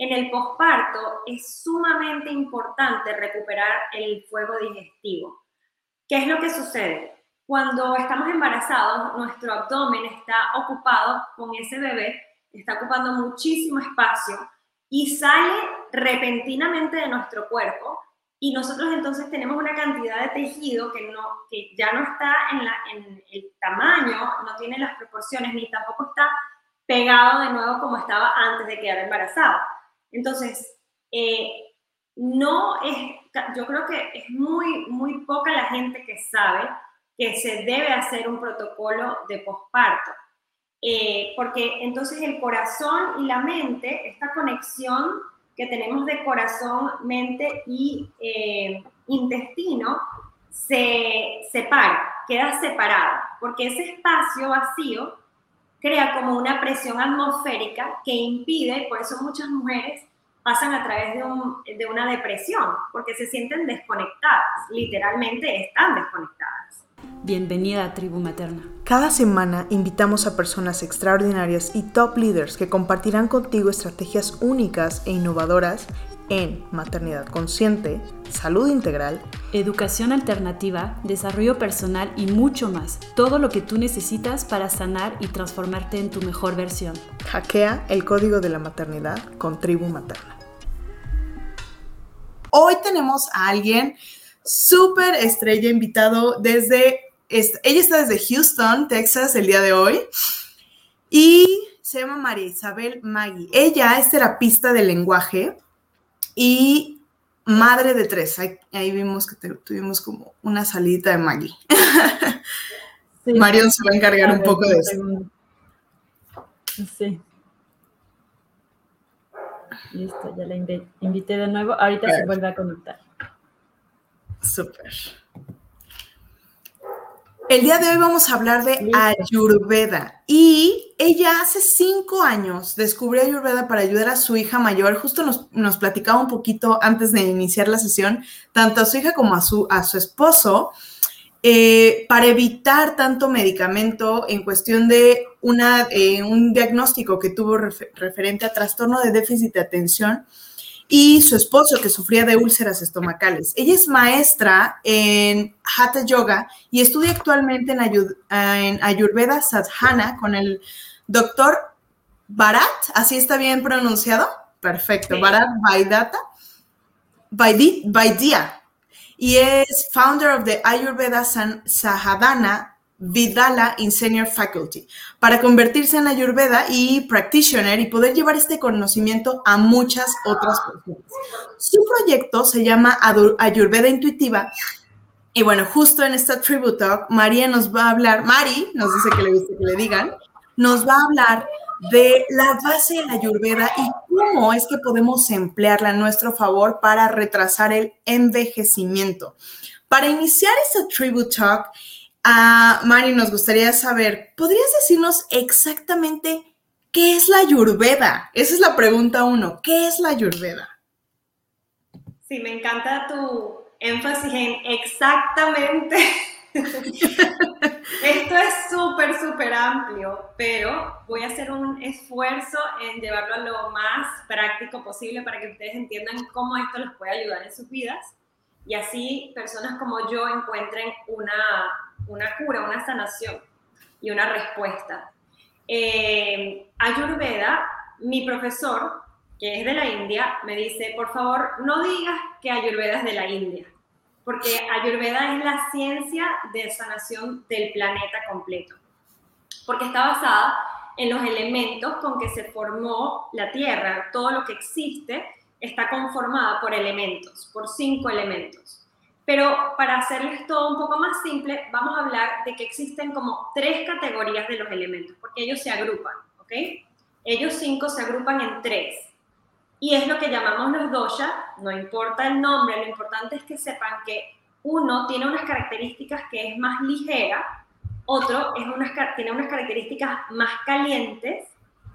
en el posparto es sumamente importante recuperar el fuego digestivo. ¿Qué es lo que sucede? Cuando estamos embarazados, nuestro abdomen está ocupado con ese bebé, está ocupando muchísimo espacio y sale repentinamente de nuestro cuerpo y nosotros entonces tenemos una cantidad de tejido que, no, que ya no está en, la, en el tamaño, no tiene las proporciones, ni tampoco está pegado de nuevo como estaba antes de quedar embarazada. Entonces, eh, no es, yo creo que es muy, muy poca la gente que sabe que se debe hacer un protocolo de posparto. Eh, porque entonces el corazón y la mente, esta conexión que tenemos de corazón, mente y eh, intestino, se separa, queda separada, porque ese espacio vacío crea como una presión atmosférica que impide, por eso muchas mujeres pasan a través de, de una depresión, porque se sienten desconectadas, literalmente están desconectadas. Bienvenida a Tribu Materna. Cada semana invitamos a personas extraordinarias y top leaders que compartirán contigo estrategias únicas e innovadoras en maternidad consciente, salud integral, educación alternativa, desarrollo personal y mucho más. Todo lo que tú necesitas para sanar y transformarte en tu mejor versión. Hackea el código de la maternidad con Tribu Materna. Hoy tenemos a alguien súper estrella invitado desde, ella está desde Houston, Texas, el día de hoy. Y se llama María Isabel Magui. Ella es terapista del lenguaje y madre de tres. Ahí, vimos que tuvimos como una salita de Maggie. Marion se va a encargar un poco de eso. Sí. Listo, ya la invité de nuevo. Ahorita se vuelve a conectar. Súper. El día de hoy vamos a hablar de Ayurveda y ella hace cinco años descubrió Ayurveda para ayudar a su hija mayor. Justo nos, platicaba un poquito antes de iniciar la sesión, tanto a su hija como a su, a su esposo, eh, para evitar tanto medicamento en cuestión de una, eh, un diagnóstico que tuvo referente a trastorno de déficit de atención y su esposo que sufría de úlceras estomacales. Ella es maestra en Hatha Yoga y estudia actualmente en, Ayurveda Sadhana con el doctor Bharat, ¿así está bien pronunciado? Perfecto, Bharat Vaidata, Vaidya, y es founder of the Ayurveda Sahadana Vidala in Senior Faculty para convertirse en Ayurveda y practitioner y poder llevar este conocimiento a muchas otras personas. Su proyecto se llama Ayurveda Intuitiva y bueno, justo en esta Tribute Talk, María nos va a hablar, Mari nos dice que le guste que le digan, nos va a hablar de la base de la Ayurveda y cómo es que podemos emplearla a nuestro favor para retrasar el envejecimiento. Para iniciar esta Tribute Talk, Ah, Mari, nos gustaría saber, ¿podrías decirnos exactamente qué es la Ayurveda? Esa es la pregunta uno, ¿qué es la Ayurveda? Sí, me encanta tu énfasis en exactamente. Esto es súper, amplio, pero voy a hacer un esfuerzo en llevarlo a lo más práctico posible para que ustedes entiendan cómo esto les puede ayudar en sus vidas y así personas como yo encuentren una una cura, una sanación y una respuesta. Eh, Ayurveda, mi profesor, que es de la India, me dice, por favor, no digas que Ayurveda es de la India, porque Ayurveda es la ciencia de sanación del planeta completo, porque está basada en los elementos con que se formó la Tierra, todo lo que existe está conformada por elementos, por cinco elementos. Pero para hacerles todo un poco más simple, vamos a hablar de que existen como tres categorías de los elementos, porque ellos se agrupan, ¿ok? Ellos cinco se agrupan en tres. Y es lo que llamamos los dosha, no importa el nombre, lo importante es que sepan que uno tiene unas características que es más ligera, otro tiene unas características más calientes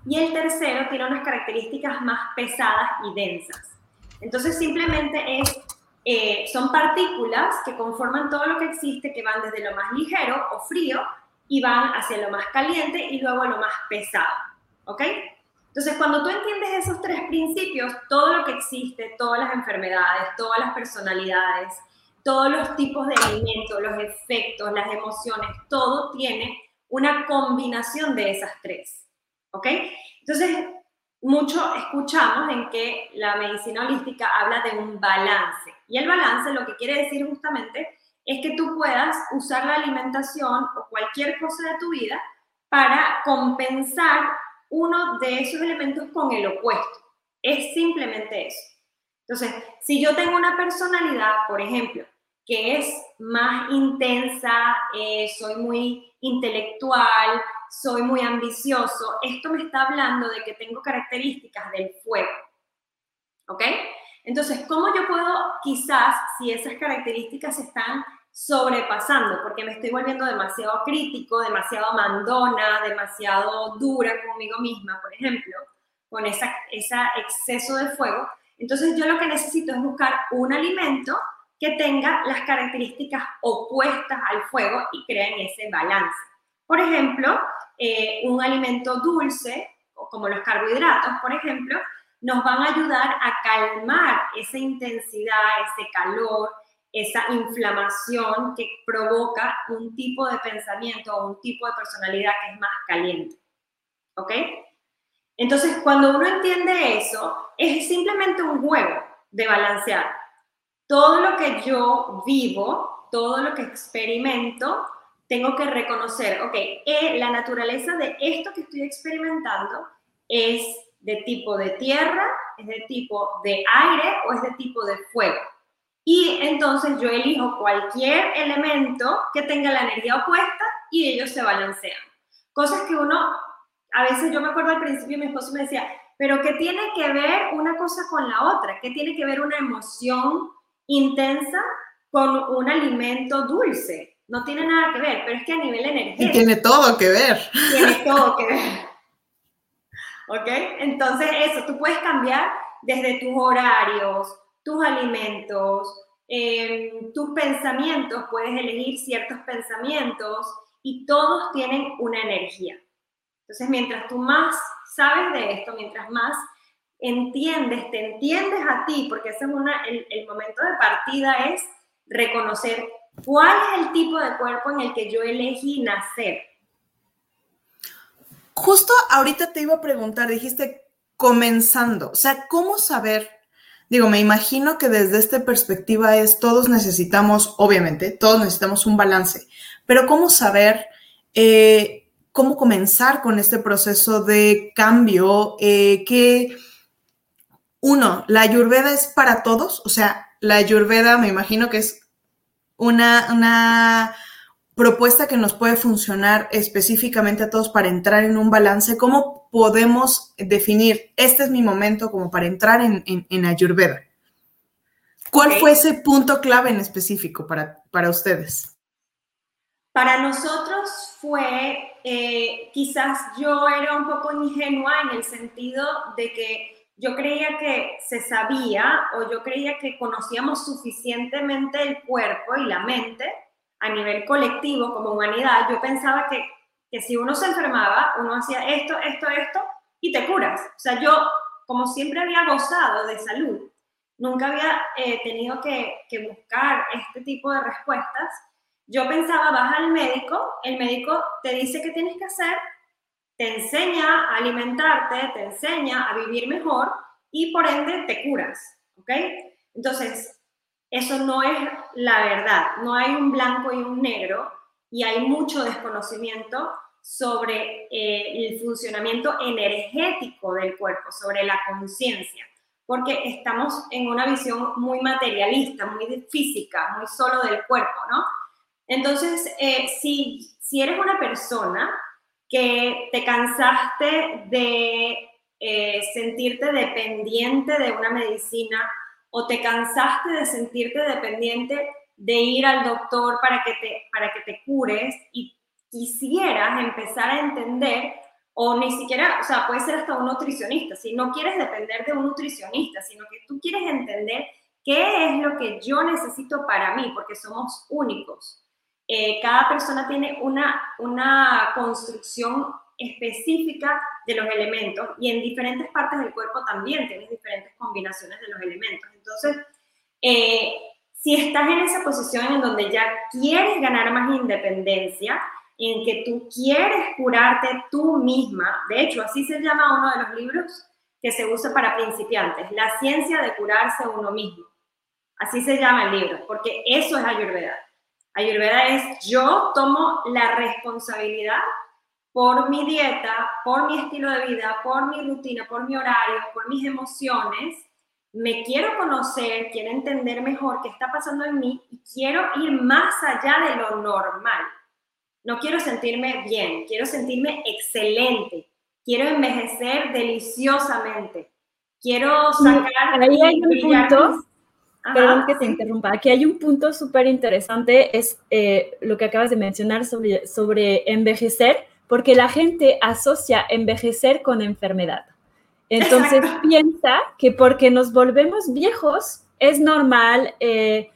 y el tercero tiene unas características más pesadas y densas. Entonces simplemente eh, son partículas que conforman todo lo que existe, que van desde lo más ligero o frío y van hacia lo más caliente y luego lo más pesado. ¿Ok? Entonces, cuando tú entiendes esos tres principios, todo lo que existe, todas las enfermedades, todas las personalidades, todos los tipos de alimentos, los efectos, las emociones, todo tiene una combinación de esas tres. ¿Ok? Entonces, mucho escuchamos en que la medicina holística habla de un balance. Y el balance lo que quiere decir justamente es que tú puedas usar la alimentación o cualquier cosa de tu vida para compensar uno de esos elementos con el opuesto. Es simplemente eso. Entonces, si yo tengo una personalidad, por ejemplo, que es más intensa, eh, soy muy intelectual, soy muy ambicioso, esto me está hablando de que tengo características del fuego. ¿Ok? Entonces, ¿cómo yo puedo quizás, si esas características están sobrepasando, porque me estoy volviendo demasiado crítico, demasiado mandona, demasiado dura conmigo misma, por ejemplo, con ese esa exceso de fuego, entonces yo lo que necesito es buscar un alimento que tenga las características opuestas al fuego y creen ese balance. Por ejemplo, eh, un alimento dulce, como los carbohidratos, por ejemplo, nos van a ayudar a calmar esa intensidad, ese calor, esa inflamación que provoca un tipo de pensamiento o un tipo de personalidad que es más caliente. ¿Ok? Entonces, cuando uno entiende eso, es simplemente un juego de balancear. Todo lo que yo vivo, todo lo que experimento, tengo que reconocer, ok, eh, la naturaleza de esto que estoy experimentando es de tipo de tierra, es de tipo de aire o es de tipo de fuego. Y entonces yo elijo cualquier elemento que tenga la energía opuesta y ellos se balancean. Cosas que uno, a veces yo me acuerdo al principio mi esposo me decía, pero ¿qué tiene que ver una cosa con la otra? ¿Qué tiene que ver una emoción intensa con un alimento dulce? No tiene nada que ver, pero es que a nivel energético. tiene todo que ver. Tiene todo que ver. ¿Ok? Entonces eso, tú puedes cambiar desde tus horarios, tus alimentos, em, tus pensamientos, puedes elegir ciertos pensamientos y todos tienen una energía. Entonces, mientras tú más sabes de esto, mientras más entiendes, te entiendes a ti, porque ese es una, el, momento de partida es reconocer cuál es el tipo de cuerpo en el que yo elegí nacer. Justo ahorita te iba a preguntar, dijiste comenzando, o sea, ¿cómo saber Digo, me imagino que desde esta perspectiva es, todos necesitamos, obviamente, todos necesitamos un balance, pero ¿cómo saber eh, cómo comenzar con este proceso de cambio? Eh, que, uno, la ayurveda es para todos, o sea, la ayurveda me imagino que es una, una propuesta que nos puede funcionar específicamente a todos para entrar en un balance. ¿Cómo podemos definir, este es mi momento como para entrar en, Ayurveda? ¿Cuál fue ese punto clave en específico para, para ustedes? Para nosotros fue, eh, quizás yo era un poco ingenua en el sentido de que yo creía que se sabía o yo creía que conocíamos suficientemente el cuerpo y la mente a nivel colectivo como humanidad. Yo pensaba que que si uno se enfermaba, uno hacía esto, esto, esto y te curas. O sea, yo, como siempre había gozado de salud, nunca había eh, tenido que, que buscar este tipo de respuestas. Yo pensaba, vas al médico, el médico te dice qué tienes que hacer, te enseña a alimentarte, te enseña a vivir mejor y por ende te curas, ¿ok? Entonces, eso no es la verdad, no hay un blanco y un negro y hay mucho desconocimiento sobre eh, el funcionamiento energético del cuerpo, sobre la conciencia, porque estamos en una visión muy materialista, muy física, muy solo del cuerpo, ¿no? Entonces, eh, si, si eres una persona que te cansaste de eh, sentirte dependiente de una medicina o te cansaste de sentirte dependiente de ir al doctor para que te, para que te cures y quisieras empezar a entender, o ni siquiera, o sea, puede ser hasta un nutricionista, si no quieres depender de un nutricionista, sino que tú quieres entender qué es lo que yo necesito para mí, porque somos únicos. Eh, cada persona tiene una, una construcción específica de los elementos y en diferentes partes del cuerpo también tienes diferentes combinaciones de los elementos. Entonces, eh, si estás en esa posición en donde ya quieres ganar más independencia, en que tú quieres curarte tú misma, de hecho, así se llama uno de los libros que se usa para principiantes, la ciencia de curarse uno mismo. Así se llama el libro, porque eso es Ayurveda. Ayurveda es yo tomo la responsabilidad por mi dieta, por mi estilo de vida, por mi rutina, por mi horario, por mis emociones. Me quiero conocer, quiero entender mejor qué está pasando en mí y quiero ir más allá de lo normal. No quiero sentirme bien, quiero sentirme excelente, quiero envejecer deliciosamente, quiero sacar... Ahí hay un punto, perdón que te interrumpa, aquí hay un punto súper interesante, es eh, lo que acabas de mencionar sobre, sobre envejecer porque la gente asocia envejecer con enfermedad. Entonces piensa que porque nos volvemos viejos es normal eh,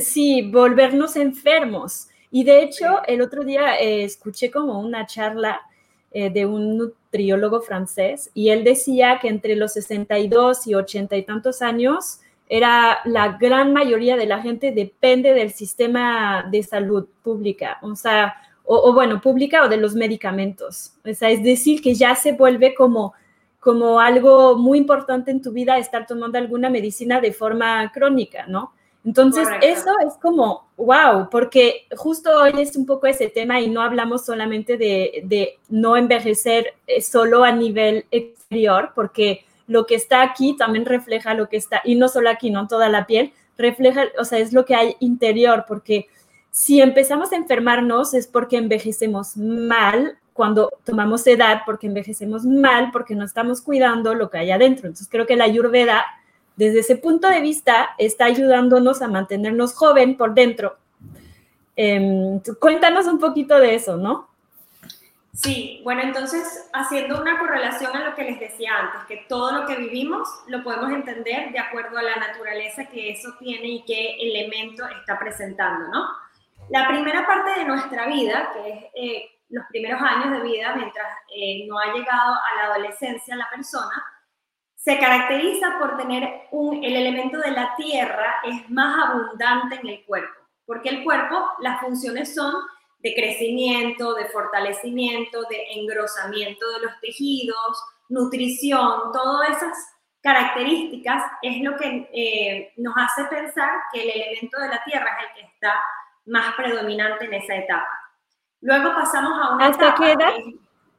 sí, volvernos enfermos. Y de hecho, el otro día eh, escuché como una charla eh, de un nutriólogo francés y él decía que entre los 62 y 80 y tantos años era la gran mayoría de la gente depende del sistema de salud pública. O sea, o, bueno, pública o de los medicamentos. O es decir, que ya se vuelve como, como algo muy importante en tu vida estar tomando alguna medicina de forma crónica, ¿no? Entonces, eso es como, wow, porque justo hoy es un poco ese tema y no hablamos solamente de, de no envejecer eh, solo a nivel exterior, porque lo que está aquí también refleja lo que está, y no solo aquí, no toda la piel, refleja, o sea, es lo que hay interior, porque si empezamos a enfermarnos es porque envejecemos mal cuando tomamos edad, porque envejecemos mal, porque no estamos cuidando lo que hay adentro. Entonces creo que la ayurveda, desde ese punto de vista, está ayudándonos a mantenernos joven por dentro. Em, cuéntanos un poquito de eso, ¿no? Sí, bueno, entonces haciendo una correlación a lo que les decía antes, que todo lo que vivimos lo podemos entender de acuerdo a la naturaleza que eso tiene y qué elemento está presentando, ¿no? La primera parte de nuestra vida, que es eh, los primeros años de vida, mientras eh, no ha llegado a la adolescencia la persona, se caracteriza por tener un, el elemento de la tierra es más abundante en el cuerpo, porque el cuerpo, las funciones son de crecimiento, de fortalecimiento, de engrosamiento de los tejidos, nutrición, todas esas características es lo que eh, nos hace pensar que el elemento de la tierra es el que está más predominante en esa etapa. Luego pasamos a una ¿Hasta qué edad?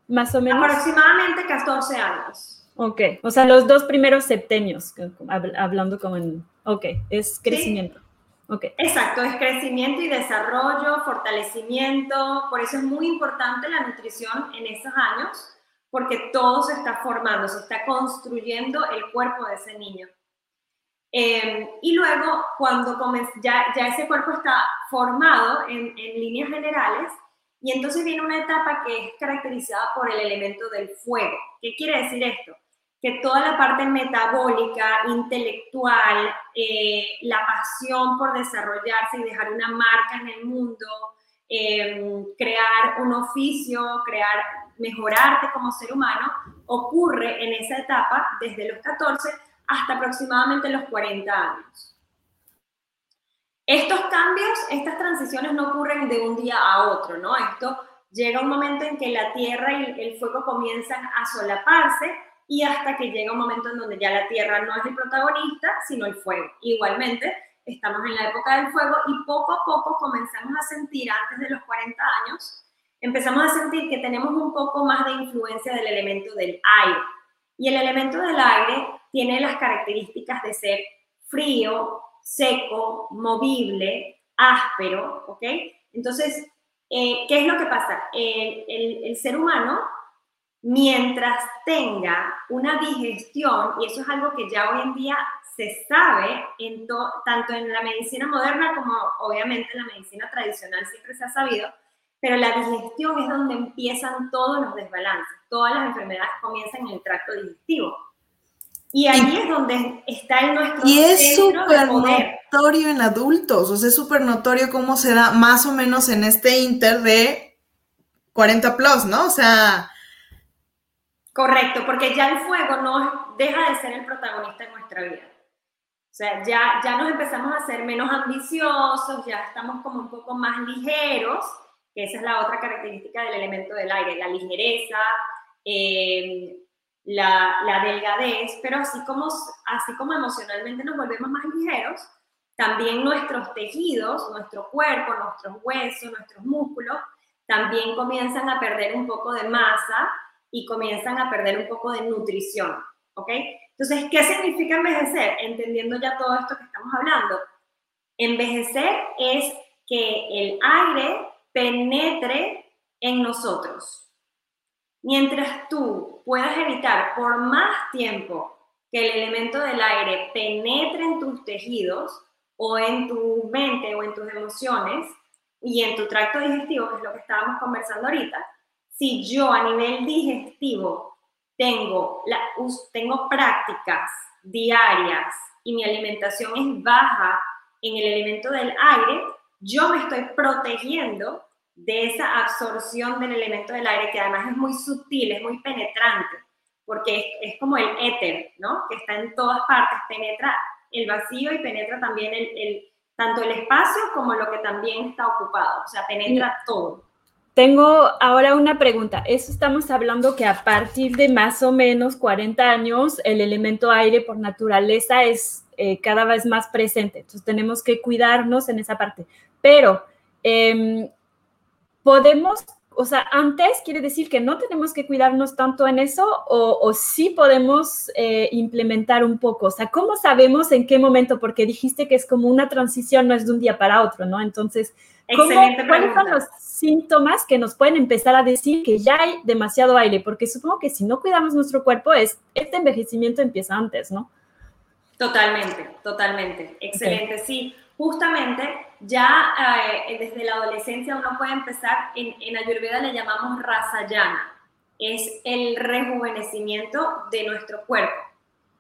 Más o menos. Aproximadamente 14 años. Ok, o sea, los dos primeros septenios, hablando como en... Ok, es crecimiento. Okay. Exacto, es crecimiento y desarrollo, fortalecimiento, por eso es muy importante la nutrición en esos años, porque todo se está formando, se está construyendo el cuerpo de ese niño. Em, y luego, cuando ya, ya ese cuerpo está formado en, en líneas generales, y entonces viene una etapa que es caracterizada por el elemento del fuego. ¿Qué quiere decir esto? Que toda la parte metabólica, intelectual, eh, la pasión por desarrollarse y dejar una marca en el mundo, em, crear un oficio, crear, mejorarte como ser humano, ocurre en esa etapa desde los 14 hasta aproximadamente los 40 años. Estos cambios, estas transiciones no ocurren de un día a otro, ¿no? Esto llega un momento en que la tierra y el fuego comienzan a solaparse y hasta que llega un momento en donde ya la tierra no es el protagonista, sino el fuego. Igualmente, estamos en la época del fuego y poco a poco comenzamos a sentir, antes de los 40 años, empezamos a sentir que tenemos un poco más de influencia del elemento del aire. Y el elemento del aire tiene las características de ser frío, seco, movible, áspero, ¿ok? Entonces, eh, ¿qué es lo que pasa? El, ser humano, mientras tenga una digestión, y eso es algo que ya hoy en día se sabe, en tanto en la medicina moderna como obviamente en la medicina tradicional siempre se ha sabido, pero la digestión es donde empiezan todos los desbalances, todas las enfermedades comienzan en el tracto digestivo. Y ahí es donde está el nuestro Y es súper notorio en adultos, o sea, es súper notorio cómo se da más o menos en este inter de 40 plus, ¿no? O sea... Correcto, porque ya el fuego no deja de ser el protagonista en nuestra vida. O sea, ya, ya nos empezamos a ser menos ambiciosos, ya estamos como un poco más ligeros, que esa es la otra característica del elemento del aire, la ligereza, eh, la, la, delgadez, pero así como, así como emocionalmente nos volvemos más ligeros, también nuestros tejidos, nuestro cuerpo, nuestros huesos, nuestros músculos, también comienzan a perder un poco de masa y comienzan a perder un poco de nutrición, ¿ok? Entonces, ¿qué significa envejecer? Entendiendo ya todo esto que estamos hablando. Envejecer es que el aire penetre en nosotros. Mientras tú puedas evitar por más tiempo que el elemento del aire penetre en tus tejidos o en tu mente o en tus emociones y en tu tracto digestivo, que es lo que estábamos conversando ahorita, si yo a nivel digestivo tengo, la, tengo prácticas diarias y mi alimentación es baja en el elemento del aire, yo me estoy protegiendo de esa absorción del elemento del aire, que además es muy sutil, es muy penetrante, porque es, como el éter, ¿no? Que está en todas partes, penetra el vacío y penetra también el, el, tanto el espacio como lo que también está ocupado, o sea, penetra todo. Tengo ahora una pregunta. Eso estamos hablando que a partir de más o menos 40 años, el elemento aire por naturaleza es eh, cada vez más presente. Entonces tenemos que cuidarnos en esa parte. Pero em, podemos, o sea, antes quiere decir que no tenemos que cuidarnos tanto en eso o, o sí podemos eh, implementar un poco. O sea, ¿cómo sabemos en qué momento? Porque dijiste que es como una transición, no es de un día para otro, ¿no? Entonces, Excelente ¿cuáles son los síntomas que nos pueden empezar a decir que ya hay demasiado aire? Porque supongo que si no cuidamos nuestro cuerpo, es, este envejecimiento empieza antes, ¿no? Totalmente, totalmente. Excelente, sí. Justamente ya eh, desde la adolescencia uno puede empezar, en, en Ayurveda le llamamos rasayana, es el rejuvenecimiento de nuestro cuerpo.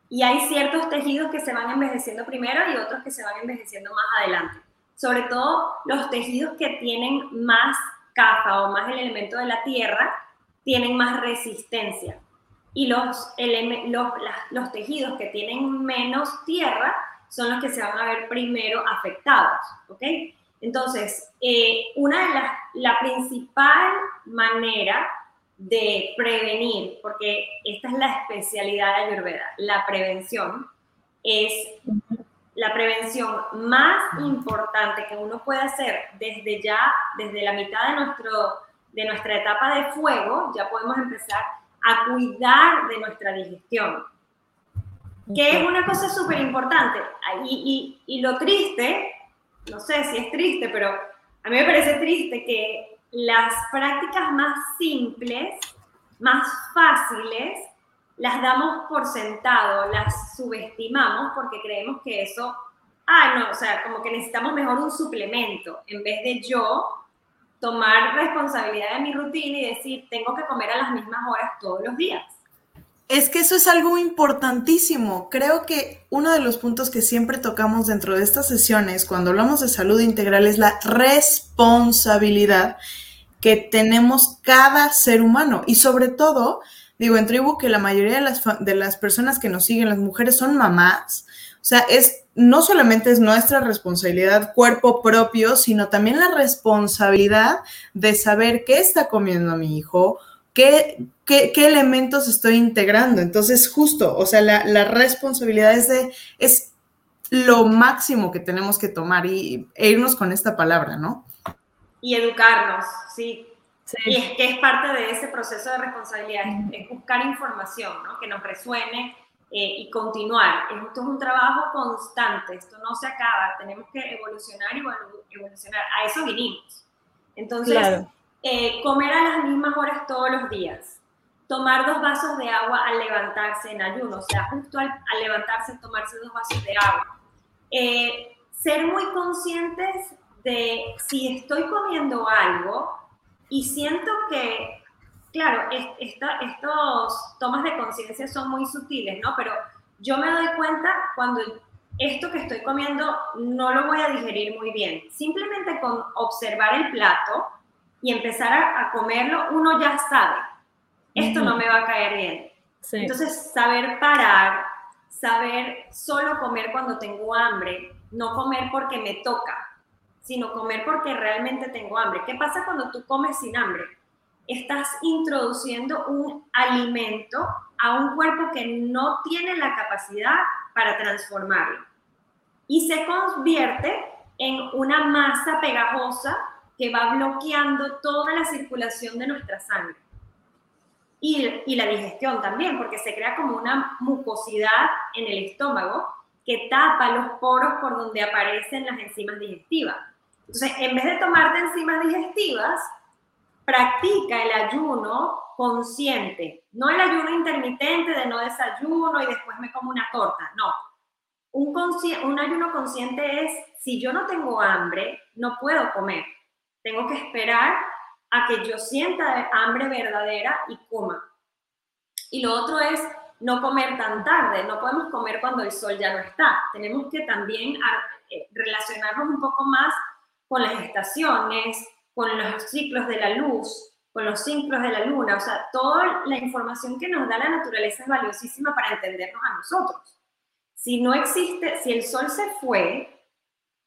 Y hay ciertos tejidos que se van envejeciendo primero y otros que se van envejeciendo más adelante sobre todo los tejidos que tienen más caja o más el elemento de la tierra, tienen más resistencia. Y los, los, los tejidos que tienen menos tierra son los que se van a ver primero afectados, ¿ok? Entonces, eh, una de las, la principal manera de prevenir, porque esta es la especialidad de Ayurveda, la prevención, es la prevención más importante que uno puede hacer desde ya, desde la mitad de, nuestro, de nuestra etapa de fuego, ya podemos empezar a cuidar de nuestra digestión. Que es una cosa súper importante. Y, y, y lo triste, no sé si es triste, pero a mí me parece triste que las prácticas más simples, más fáciles, las damos por sentado, las subestimamos porque creemos que eso, ah, no, o sea, como que necesitamos mejor un suplemento en vez de yo tomar responsabilidad de mi rutina y decir, tengo que comer a las mismas horas todos los días. Es que eso es algo importantísimo. Creo que uno de los puntos que siempre tocamos dentro de estas sesiones cuando hablamos de salud integral es la responsabilidad que tenemos cada ser humano y sobre todo Digo, en tribu que la mayoría de las, de las personas que nos siguen, las mujeres, son mamás. O sea, es, no solamente es nuestra responsabilidad, cuerpo propio, sino también la responsabilidad de saber qué está comiendo mi hijo, qué, qué, elementos estoy integrando. Entonces, justo, o sea, la, la, responsabilidad es de, es lo máximo que tenemos que tomar y, e irnos con esta palabra, ¿no? Y educarnos, sí, y es que es parte de ese proceso de responsabilidad, es buscar información ¿no? que nos resuene eh, y continuar. Esto es un trabajo constante, esto no se acaba, tenemos que evolucionar y evolucionar. A eso vinimos. Entonces, eh, comer a las mismas horas todos los días, tomar dos vasos de agua al levantarse en ayuno, o sea, justo al, levantarse tomarse dos vasos de agua. Eh, ser muy conscientes de si estoy comiendo algo, y siento que, claro, estos tomas de conciencia son muy sutiles, ¿no? Pero yo me doy cuenta cuando esto que estoy comiendo no lo voy a digerir muy bien. Simplemente con observar el plato y empezar a, comerlo, uno ya sabe, esto no me va a caer bien. Entonces, saber parar, saber solo comer cuando tengo hambre, no comer porque me toca, sino comer porque realmente tengo hambre. ¿Qué pasa cuando tú comes sin hambre? Estás introduciendo un alimento a un cuerpo que no tiene la capacidad para transformarlo. Y se convierte en una masa pegajosa que va bloqueando toda la circulación de nuestra sangre. Y, y, la digestión también, porque se crea como una mucosidad en el estómago que tapa los poros por donde aparecen las enzimas digestivas. Entonces, en vez de tomarte enzimas digestivas, practica el ayuno consciente, no el ayuno intermitente de no desayuno y después me como una torta, no. Un, un ayuno consciente es, si yo no tengo hambre, no puedo comer. Tengo que esperar a que yo sienta hambre verdadera y coma. Y lo otro es no comer tan tarde, no podemos comer cuando el sol ya no está. Tenemos que también eh, relacionarnos un poco más con las estaciones, con los ciclos de la luz, con los ciclos de la luna, o sea, toda la información que nos da la naturaleza es valiosísima para entendernos a nosotros. Si no existe, si el sol se fue,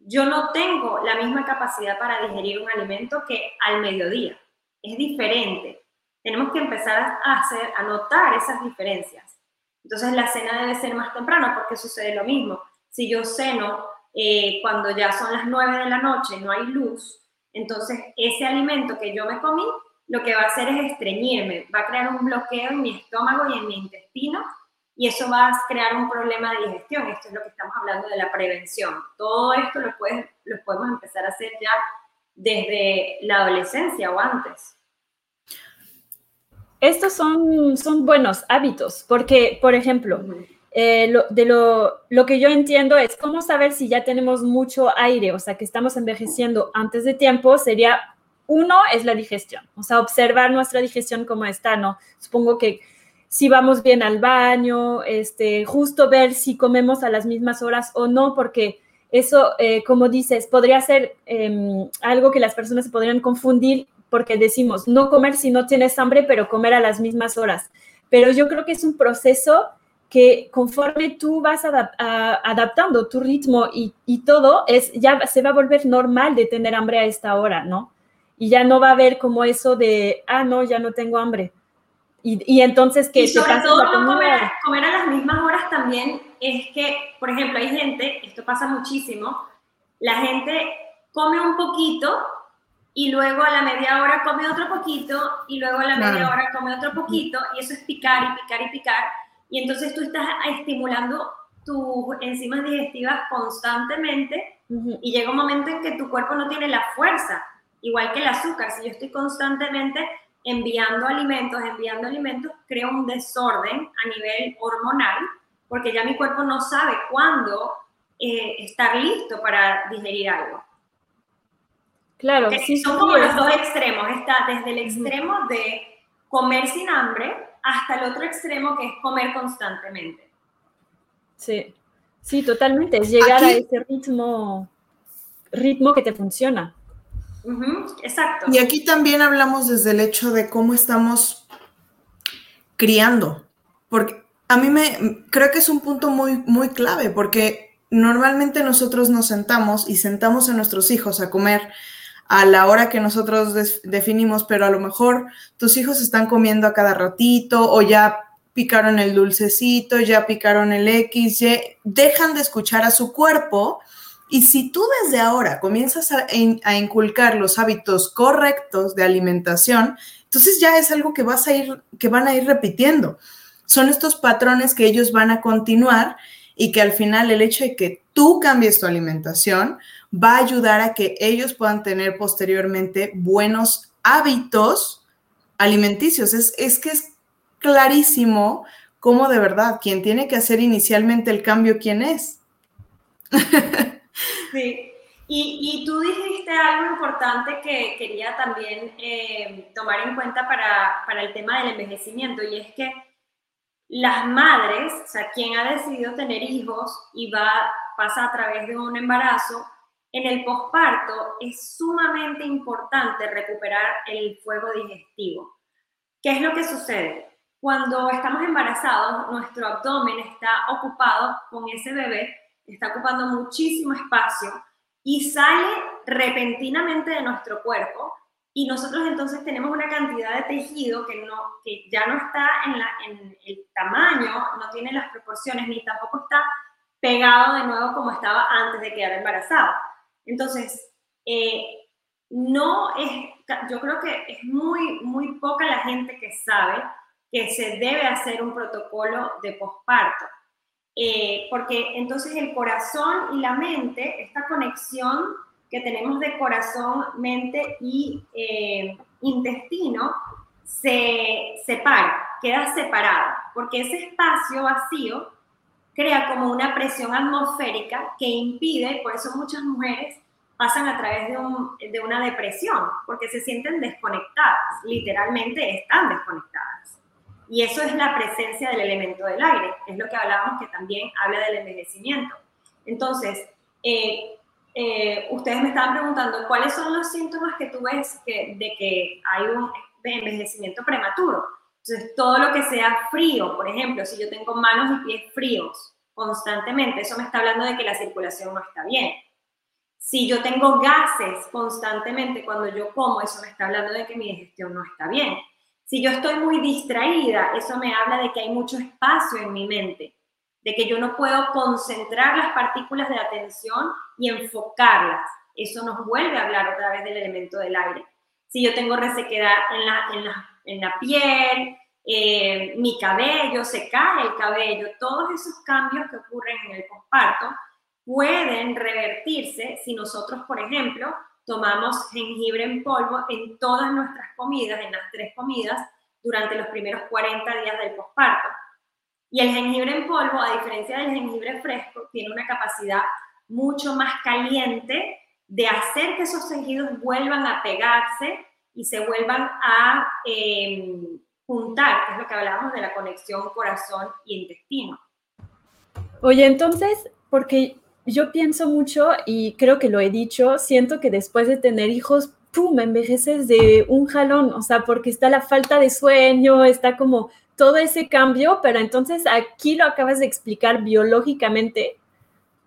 yo no tengo la misma capacidad para digerir un alimento que al mediodía. Es diferente. Tenemos que empezar a hacer, a notar esas diferencias. Entonces la cena debe ser más temprano porque sucede lo mismo. Si yo ceno eh, cuando ya son las 9 de la noche, no hay luz, entonces ese alimento que yo me comí, lo que va a hacer es estreñirme, va a crear un bloqueo en mi estómago y en mi intestino y eso va a crear un problema de digestión. Esto es lo que estamos hablando de la prevención. Todo esto lo, lo podemos empezar a hacer ya desde la adolescencia o antes. Estos son, son buenos hábitos, porque, por ejemplo, eh, de lo, lo, que yo entiendo es cómo saber si ya tenemos mucho aire, o sea, que estamos envejeciendo antes de tiempo, sería, uno es la digestión, o sea, observar nuestra digestión como está, ¿no? Supongo que si vamos bien al baño, este, justo ver si comemos a las mismas horas o no, porque eso, eh, como dices, podría ser em, algo que las personas se podrían confundir porque decimos no comer si no tienes hambre, pero comer a las mismas horas. Pero yo creo que es un proceso que conforme tú vas adaptando tu ritmo y, todo, es, ya se va a volver normal de tener hambre a esta hora, ¿no? Y ya no va a haber como eso de, ah, no, ya no tengo hambre. Y, entonces que... Y sobre todo no comer, comer a las mismas horas también es que, por ejemplo, hay gente, esto pasa muchísimo, la gente come un poquito y luego a la media hora come otro poquito y luego a la media hora come otro poquito y eso es picar y picar y picar. Y entonces tú estás estimulando tus enzimas digestivas constantemente y llega un momento en que tu cuerpo no tiene la fuerza, igual que el azúcar. Si yo estoy constantemente enviando alimentos, enviando alimentos, creo un desorden a nivel hormonal, porque ya mi cuerpo no sabe cuándo eh, estar listo para digerir algo. Claro, sí, son como los dos extremos. Está desde el extremo de comer sin hambre hasta el otro extremo que es comer constantemente. Sí, sí, totalmente. Es llegar a ese ritmo, ritmo que te funciona. Exacto. Y aquí también hablamos desde el hecho de cómo estamos criando, porque a mí me creo que es un punto muy, muy clave, porque normalmente nosotros nos sentamos y sentamos a nuestros hijos a comer a la hora que nosotros definimos, pero a lo mejor tus hijos están comiendo a cada ratito o ya picaron el dulcecito, ya picaron el X, dejan de escuchar a su cuerpo. Y si tú desde ahora comienzas a, inculcar los hábitos correctos de alimentación, entonces ya es algo que vas a ir, que van a ir repitiendo. Son estos patrones que ellos van a continuar y que al final el hecho de que tú cambies tu alimentación va a ayudar a que ellos puedan tener posteriormente buenos hábitos alimenticios. Es, es que es clarísimo cómo de verdad quien tiene que hacer inicialmente el cambio, ¿quién es? sí, y, tú dijiste algo importante que quería también eh, tomar en cuenta para, para el tema del envejecimiento, y es que las madres, o sea, quien ha decidido tener hijos y va, pasa a través de un embarazo, en el posparto es sumamente importante recuperar el fuego digestivo. ¿Qué es lo que sucede? Cuando estamos embarazados, nuestro abdomen está ocupado con ese bebé, está ocupando muchísimo espacio y sale repentinamente de nuestro cuerpo y nosotros entonces tenemos una cantidad de tejido que, no, que ya no está en, la, en el tamaño, no tiene las proporciones, ni tampoco está pegado de nuevo como estaba antes de quedar embarazado. Entonces, eh, no es, yo creo que es muy, muy poca la gente que sabe que se debe hacer un protocolo de posparto. Eh, porque entonces el corazón y la mente, esta conexión que tenemos de corazón, mente y eh, intestino, se separa, queda separada, porque ese espacio vacío crea como una presión atmosférica que impide, por eso muchas mujeres pasan a través de, de una depresión, porque se sienten desconectadas, literalmente están desconectadas. Y eso es la presencia del elemento del aire, es lo que hablábamos que también habla del envejecimiento. Entonces, eh, eh, ustedes me estaban preguntando cuáles son los síntomas que tú ves de que hay un envejecimiento prematuro. Entonces, todo lo que sea frío, por ejemplo, si yo tengo manos y pies fríos constantemente, eso me está hablando de que la circulación no está bien. Si yo tengo gases constantemente cuando yo como, eso me está hablando de que mi digestión no está bien. Si yo estoy muy distraída, eso me habla de que hay mucho espacio en mi mente, de que yo no puedo concentrar las partículas de atención y enfocarlas. Eso nos vuelve a hablar otra vez del elemento del aire. Si yo tengo resequedad en la, en la en la piel, eh, mi cabello, se cae el cabello, todos esos cambios que ocurren en el posparto pueden revertirse si nosotros, por ejemplo, tomamos jengibre en polvo en todas nuestras comidas, en las tres comidas, durante los primeros 40 días del posparto. Y el jengibre en polvo, a diferencia del jengibre fresco, tiene una capacidad mucho más caliente de hacer que esos tejidos vuelvan a pegarse y se vuelvan a em, juntar, que es lo que hablábamos de la conexión corazón y intestino. Oye, entonces, porque yo pienso mucho y creo que lo he dicho, siento que después de tener hijos, ¡pum!, envejeces de un jalón, o sea, porque está la falta de sueño, está como todo ese cambio, pero entonces aquí lo acabas de explicar biológicamente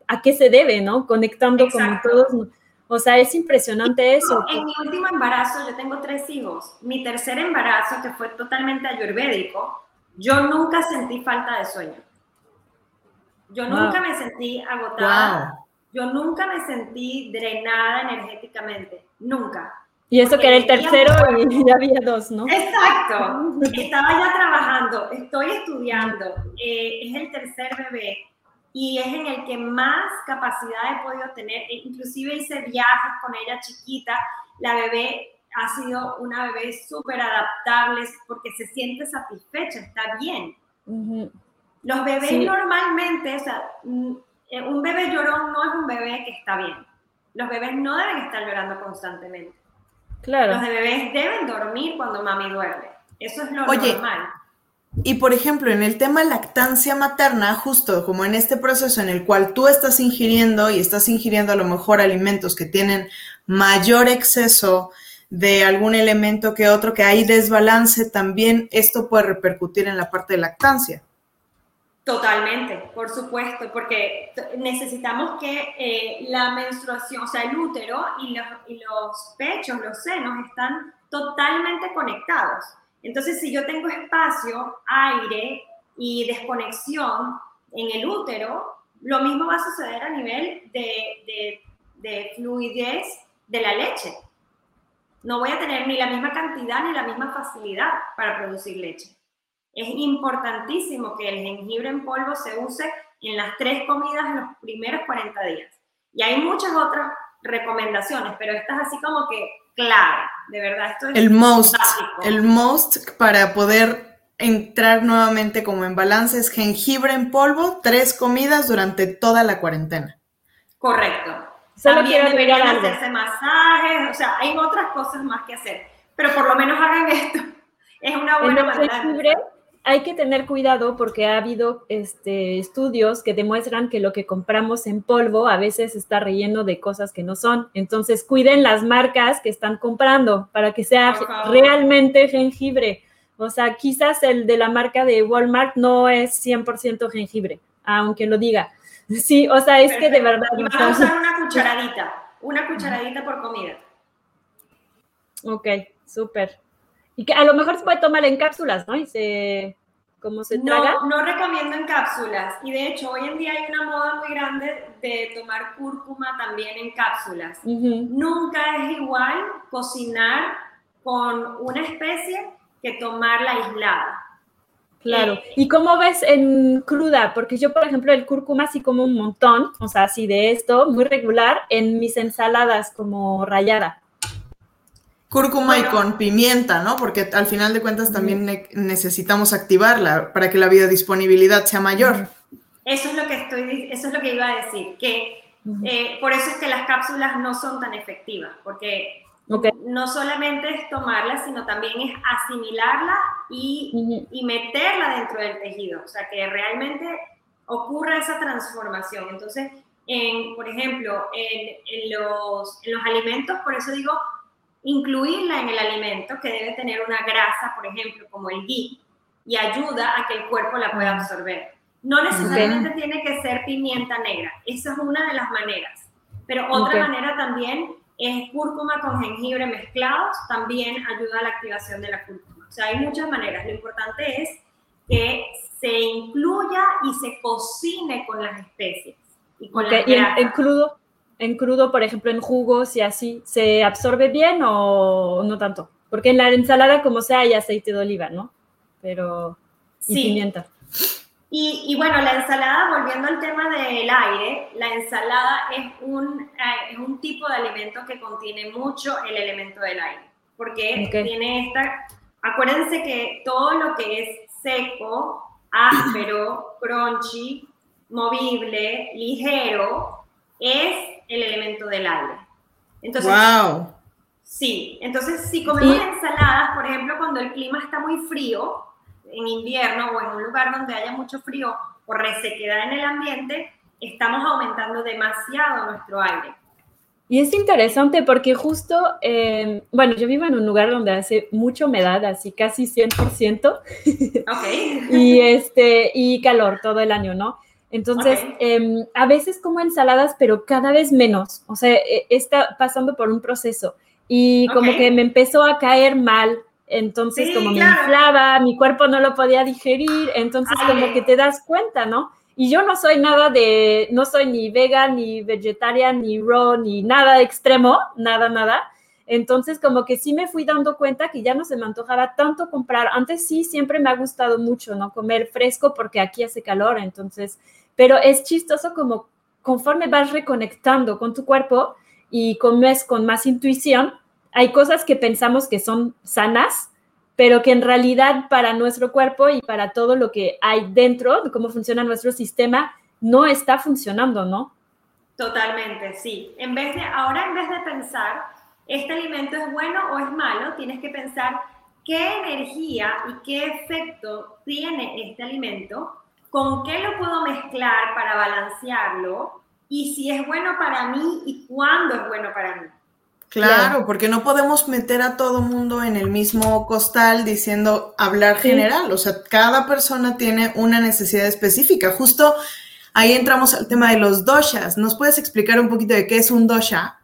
a qué se debe, ¿no? Conectando como todos o sea, es impresionante eso. En mi último embarazo, yo tengo tres hijos. Mi tercer embarazo, que fue totalmente ayurvédico, yo nunca sentí falta de sueño. Yo nunca me sentí agotada. Yo nunca me sentí drenada energéticamente. Nunca. Y eso que era el tercero y ya había dos, ¿no? Exacto. Estaba ya trabajando, estoy estudiando. Eh, es el tercer bebé y es en el que más capacidad he podido tener. E inclusive hice viajes con ella chiquita. La bebé ha sido una bebé súper adaptable porque se siente satisfecha, está bien. Los bebés normalmente, o sea, mm, eh, un bebé llorón no es un bebé que está bien. Los bebés no deben estar llorando constantemente. Claro. Los bebés deben dormir cuando mami duerme. Eso es lo normal. Y por ejemplo, en el tema lactancia materna, justo como en este proceso en el cual tú estás ingiriendo y estás ingiriendo a lo mejor alimentos que tienen mayor exceso de algún elemento que otro, que hay desbalance, también esto puede repercutir en la parte de lactancia. Totalmente, por supuesto, porque necesitamos que eh, la menstruación, o sea, el útero y los pechos, los senos están totalmente conectados. Entonces, si yo tengo espacio, aire y desconexión en el útero, lo mismo va a suceder a nivel de, fluidez de la leche. No voy a tener ni la misma cantidad ni la misma facilidad para producir leche. Es importantísimo que el jengibre en polvo se use en las tres comidas en los primeros 40 días. Y hay muchas otras recomendaciones, pero esta es así como que clave, de verdad. Esto es el most, el most para poder entrar nuevamente como en balance es jengibre en polvo, tres comidas durante toda la cuarentena. Correcto. También deberían hacerse masajes, o sea, hay otras cosas más que hacer, pero por lo menos hagan esto. Es una buena manera. Jengibre, hay que tener cuidado porque ha habido este, estudios que demuestran que lo que compramos en polvo a veces está relleno de cosas que no son. Entonces, cuiden las marcas que están comprando para que sea realmente jengibre. O sea, quizás el de la marca de Walmart no es 100% jengibre, aunque lo diga. Sí, o sea, es que de verdad. vamos a usar una cucharadita, una cucharadita por comida. Ok, súper. Y que a lo mejor se puede tomar en cápsulas, ¿no? Y se, ¿cómo se traga? No, no recomiendo en cápsulas. Y de hecho, hoy en día hay una moda muy grande de tomar cúrcuma también en cápsulas. Nunca es igual cocinar con una especie que tomarla aislada. Claro. Eh, ¿Y cómo ves en cruda? Porque yo, por ejemplo, el cúrcuma sí como un montón, o sea, así de esto, muy regular, en mis ensaladas como rayada. Cúrcuma y con pimienta, ¿no? Porque al final de cuentas también necesitamos activarla para que la biodisponibilidad sea mayor. Eso es lo que estoy, eso es lo que iba a decir, que eh, por eso es que las cápsulas no son tan efectivas, porque no solamente es tomarla, sino también es asimilarla y, y, meterla dentro del tejido, o sea, que realmente ocurra esa transformación. Entonces, en, por ejemplo, en, en, los, en los alimentos, por eso digo, incluirla en el alimento que debe tener una grasa, por ejemplo, como el ghee, y ayuda a que el cuerpo la pueda absorber. No necesariamente tiene que ser pimienta negra, esa es una de las maneras, pero otra manera también es cúrcuma con jengibre mezclados, también ayuda a la activación de la cúrcuma. O sea, hay muchas maneras, lo importante es que se incluya y se cocine con las especies. Y con las en crudo? En crudo, por ejemplo, en jugos y así, ¿se absorbe bien o no tanto? Porque en la ensalada, como sea, hay aceite de oliva, ¿no? Pero. Y sí. pimienta. Y, bueno, la ensalada, volviendo al tema del aire, la ensalada es un, eh, es un tipo de alimento que contiene mucho el elemento del aire. Porque tiene esta. Acuérdense que todo lo que es seco, áspero, crunchy, movible, ligero, es el elemento del aire. Entonces, wow. Sí, entonces si comemos ensaladas, por ejemplo, cuando el clima está muy frío, en invierno o en un lugar donde haya mucho frío o resequedad en el ambiente, estamos aumentando demasiado nuestro aire. Y es interesante porque justo, eh, bueno, yo vivo en un lugar donde hace mucha humedad, así casi 100%. Ok. y, este, y calor todo el año, ¿no? Entonces, em, a veces como ensaladas, pero cada vez menos. O sea, e, está pasando por un proceso. Y como que me empezó a caer mal. Entonces, como me inflaba, mi cuerpo no lo podía digerir. Entonces, como que te das cuenta, ¿no? Y yo no soy nada de, no soy ni vegan, ni vegetarian, ni raw, ni nada extremo, nada, nada. Entonces, como que sí me fui dando cuenta que ya no se me antojaba tanto comprar. Antes sí, siempre me ha gustado mucho, ¿no? Comer fresco porque aquí hace calor. Entonces, pero es chistoso como conforme vas reconectando con tu cuerpo y comes con más intuición, hay cosas que pensamos que son sanas, pero que en realidad para nuestro cuerpo y para todo lo que hay dentro, de cómo funciona nuestro sistema, no está funcionando, ¿no? Totalmente, sí. En vez de, ahora en vez de pensar, este alimento es bueno o es malo, tienes que pensar qué energía y qué efecto tiene este alimento con qué lo puedo mezclar para balancearlo y si es bueno para mí y cuándo es bueno para mí. Claro, porque no podemos meter a todo mundo en el mismo costal diciendo hablar general, o sea, cada persona tiene una necesidad específica. Justo ahí entramos al tema de los doshas. ¿Nos puedes explicar un poquito de qué es un dosha?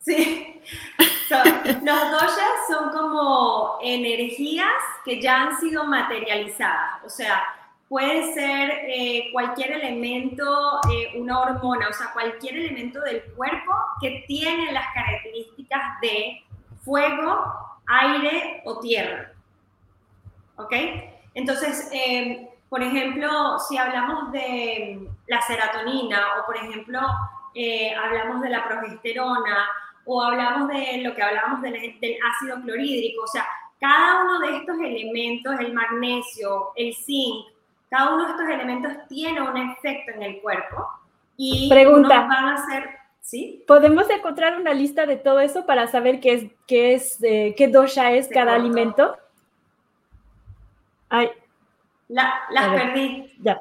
Sí, los doshas son como energías que ya han sido materializadas, o sea, puede ser eh, cualquier elemento, eh, una hormona, o sea, cualquier elemento del cuerpo que tiene las características de fuego, aire o tierra. ¿Ok? Entonces, em, por ejemplo, si hablamos de la serotonina o, por ejemplo, eh, hablamos de la progesterona o hablamos de lo que hablábamos del, del ácido clorhídrico, o sea, cada uno de estos elementos, el magnesio, el zinc, cada uno de estos elementos tiene un efecto en el cuerpo y Pregunta. van a ser, ¿sí? ¿Podemos encontrar una lista de todo eso para saber qué es, qué es, eh, qué dosha es cada alimento? Ay, La, las perdí. Ya,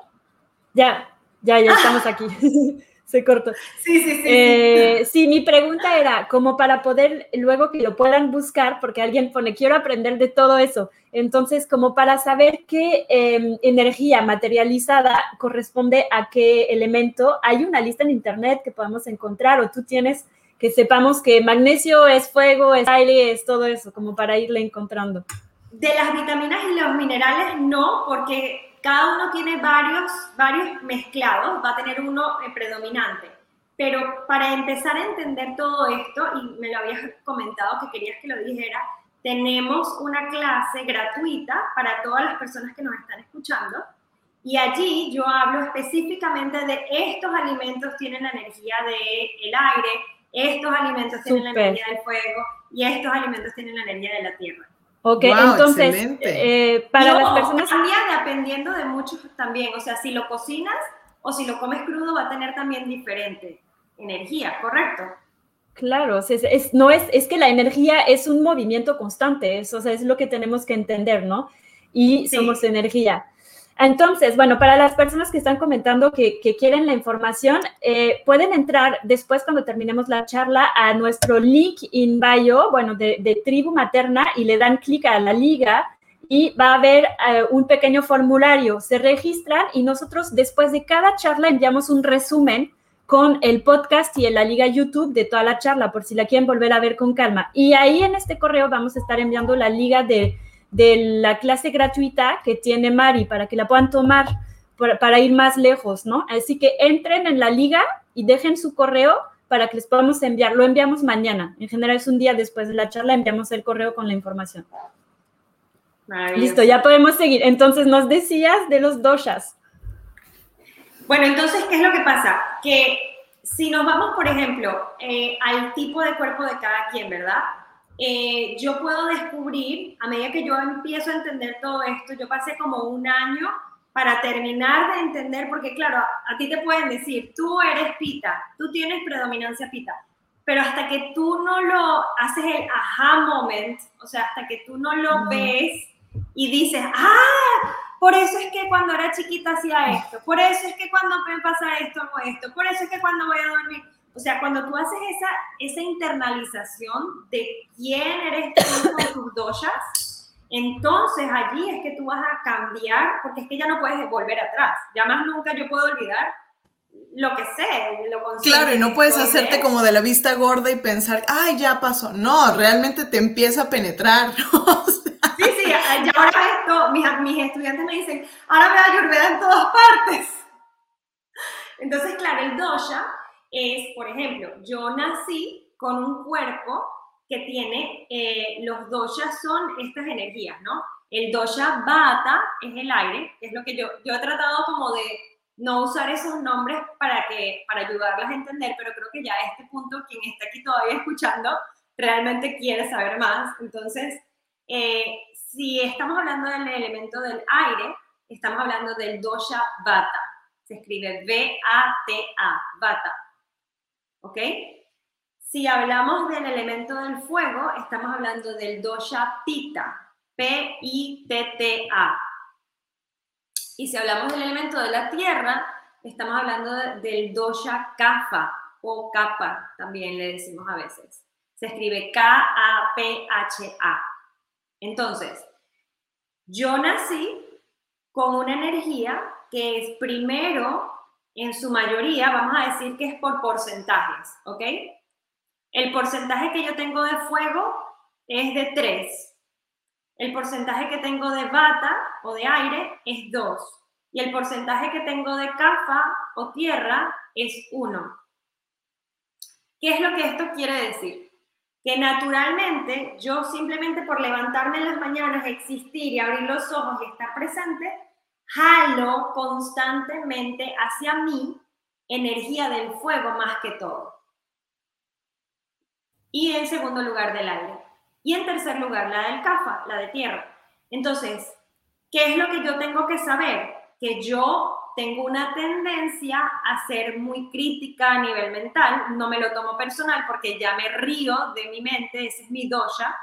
ya, ya, ya estamos aquí. Se cortó. Sí, sí, sí. Eh, sí, mi pregunta era como para poder luego que lo puedan buscar, porque alguien pone, quiero aprender de todo eso. Entonces, como para saber qué em, energía materializada corresponde a qué elemento, hay una lista en internet que podamos encontrar o tú tienes que sepamos que magnesio es fuego, es aire, es todo eso, como para irle encontrando. De las vitaminas y los minerales no, porque cada uno tiene varios, varios mezclados, va a tener uno eh, predominante. Pero para empezar a entender todo esto, y me lo habías comentado que querías que lo dijera, tenemos una clase gratuita para todas las personas que nos están escuchando. Y allí yo hablo específicamente de estos alimentos tienen la energía del aire, estos alimentos tienen la energía del fuego y estos alimentos tienen la energía de la tierra. Ok, entonces, eh, para las personas... Cambia dependiendo de muchos también, o sea, si lo cocinas o si lo comes crudo va a tener también diferente energía, ¿correcto? Claro, es, no es, es que la energía es un movimiento constante, eso o sea, es lo que tenemos que entender, ¿no? Y somos energía. Entonces, bueno, para las personas que están comentando que, quieren la información, eh, pueden entrar después cuando terminemos la charla a nuestro link in bio, bueno, de, Tribu Materna y le dan clic a la liga y va a haber eh, un pequeño formulario. Se registran y nosotros después de cada charla enviamos un resumen con el podcast y en la liga YouTube de toda la charla, por si la quieren volver a ver con calma. Y ahí en este correo vamos a estar enviando la liga de de la clase gratuita que tiene Mari para que la puedan tomar para ir más lejos, ¿no? Así que entren en la liga y dejen su correo para que les podamos enviar. Lo enviamos mañana. En general es un día después de la charla, enviamos el correo con la información. Listo, ya podemos seguir. Entonces, nos decías de los doshas. Bueno, entonces, ¿qué es lo que pasa? Que si nos vamos, por ejemplo, eh, al tipo de cuerpo de cada quien, ¿verdad? Eh, yo puedo descubrir, a medida que yo empiezo a entender todo esto, yo pasé como un año para terminar de entender, porque claro, a, ti te pueden decir, tú eres pita, tú tienes predominancia pita, pero hasta que tú no lo haces el aha moment, o sea, hasta que tú no lo ves y dices, ah, por eso es que cuando era chiquita hacía esto, por eso es que cuando me pasa esto hago esto, por eso es que cuando voy a dormir, o sea, cuando tú haces esa, esa internalización de quién eres tú con tus doshas, entonces allí es que tú vas a cambiar, porque es que ya no puedes volver atrás. Ya más nunca yo puedo olvidar lo que sé, lo Claro, y no puedes hacerte como de la vista gorda y pensar, ay, ya pasó. No, realmente te empieza a penetrar. sí, sí, ya ahora esto, mis, mis estudiantes me dicen, ahora veo Ayurveda en todas partes. Entonces, claro, el dosha es, por ejemplo, yo nací con un cuerpo que tiene, eh, los doshas son estas energías, ¿no? El dosha bata es el aire, es lo que yo, yo he tratado como de no usar esos nombres para, que, para ayudarlas a entender, pero creo que ya a este punto, quien está aquí todavía escuchando, realmente quiere saber más. Entonces, eh, si estamos hablando del elemento del aire, estamos hablando del dosha bata. Se escribe B-A-T-A, bata. ¿Ok? Si hablamos del elemento del fuego, estamos hablando del dosha pita, P-I-T-T-A. Y si hablamos del elemento de la tierra, estamos hablando del dosha kapha o kapha, también le decimos a veces. Se escribe K-A-P-H-A. Entonces, yo nací con una energía que es primero en su mayoría, vamos a decir que es por porcentajes, ¿ok? El porcentaje que yo tengo de fuego es de 3. El porcentaje que tengo de bata o de aire es 2. Y el porcentaje que tengo de cafa o tierra es 1. ¿Qué es lo que esto quiere decir? Que naturalmente yo simplemente por levantarme en las mañanas, existir y abrir los ojos y estar presente, jalo constantemente hacia mí energía del fuego más que todo. Y en segundo lugar del aire. Y en tercer lugar la del CAFA, la de tierra. Entonces, ¿qué es lo que yo tengo que saber? Que yo tengo una tendencia a ser muy crítica a nivel mental, no me lo tomo personal porque ya me río de mi mente, ese es mi dosha,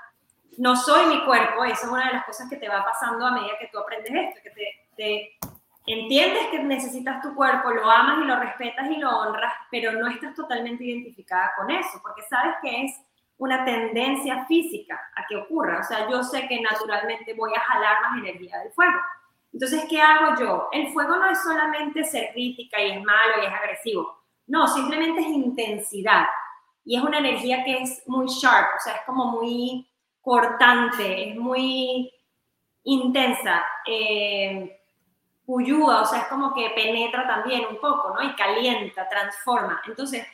no soy mi cuerpo, eso es una de las cosas que te va pasando a medida que tú aprendes esto, que te te entiendes que necesitas tu cuerpo, lo amas y lo respetas y lo honras, pero no estás totalmente identificada con eso, porque sabes que es una tendencia física a que ocurra. O sea, yo sé que naturalmente voy a jalar más energía del fuego. Entonces, ¿qué hago yo? El fuego no es solamente ser crítica y es malo y es agresivo. No, simplemente es intensidad. Y es una energía que es muy sharp, o sea, es como muy cortante, es muy intensa, eh, o sea, es como que penetra también un poco, ¿no? Y calienta, transforma. Entonces,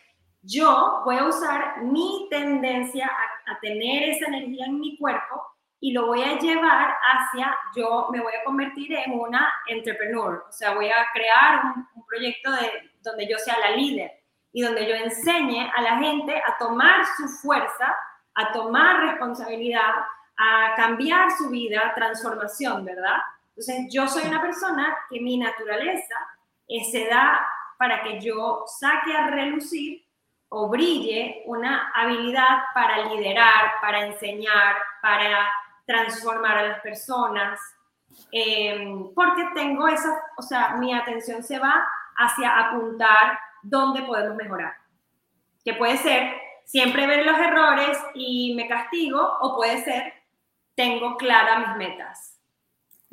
yo voy a usar mi tendencia a, tener esa energía en mi cuerpo y lo voy a llevar hacia, yo me voy a convertir en una entrepreneur, o sea, voy a crear un, proyecto de, donde yo sea la líder y donde yo enseñe a la gente a tomar su fuerza, a tomar responsabilidad, a cambiar su vida, transformación, ¿verdad? Entonces, yo soy una persona que mi naturaleza se da para que yo saque a relucir o brille una habilidad para liderar, para enseñar, para transformar a las personas, em, porque tengo esa, o sea, mi atención se va hacia apuntar dónde podemos mejorar. Que puede ser siempre ver los errores y me castigo, o puede ser tengo claras mis metas.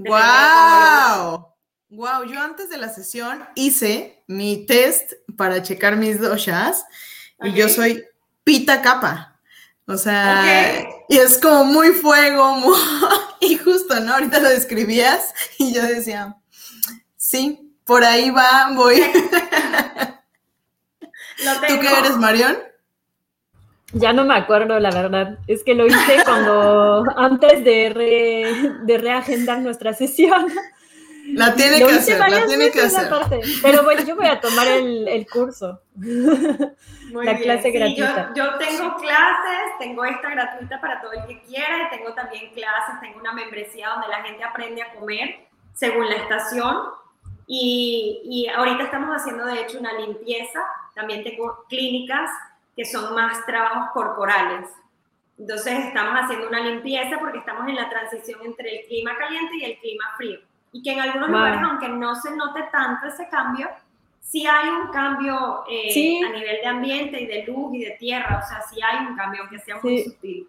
¡Wow! Wow, yo antes de la sesión hice mi test para checar mis doshas y yo soy pita capa. O sea, y es como muy fuego, y justo, ¿no? Ahorita lo describías y yo decía, sí, por ahí va, voy. ¿Tú qué eres, Marión? Ya no me acuerdo, la verdad. Es que lo hice cuando, antes de, de reagendar nuestra sesión. La tiene que hacer, la tiene que hacer. Pero bueno, yo voy a tomar el, el curso. la clase gratuita. Yo, tengo clases, tengo esta gratuita para todo el que quiera y tengo también clases, tengo una membresía donde la gente aprende a comer según la estación. Y, y ahorita estamos haciendo de hecho una limpieza. También tengo clínicas que son más trabajos corporales. Entonces estamos haciendo una limpieza porque estamos en la transición entre el clima caliente y el clima frío. Y que en algunos lugares, aunque no se note tanto ese cambio, sí hay un cambio eh, a nivel de ambiente y de luz y de tierra, o sea, sí hay un cambio, aunque sea muy sutil.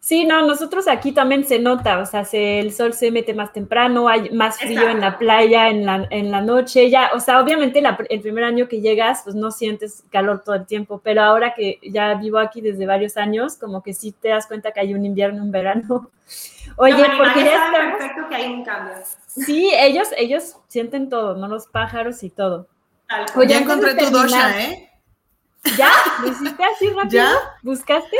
Sí, no, nosotros aquí también se nota, o sea, el sol se mete más temprano, hay más frío en la playa, en la, en la noche, ya, o sea, obviamente el primer año que llegas, pues no sientes calor todo el tiempo, pero ahora que ya vivo aquí desde varios años, como que sí te das cuenta que hay un invierno, un verano. Oye, porque ya estamos... perfecto que hay un cambio. Sí, ellos, ellos sienten todo, ¿no? Los pájaros y todo. Oye, ya encontré tu dosha, ¿eh? ¿Ya? ¿Lo hiciste así rápido? ¿Ya? ¿Buscaste?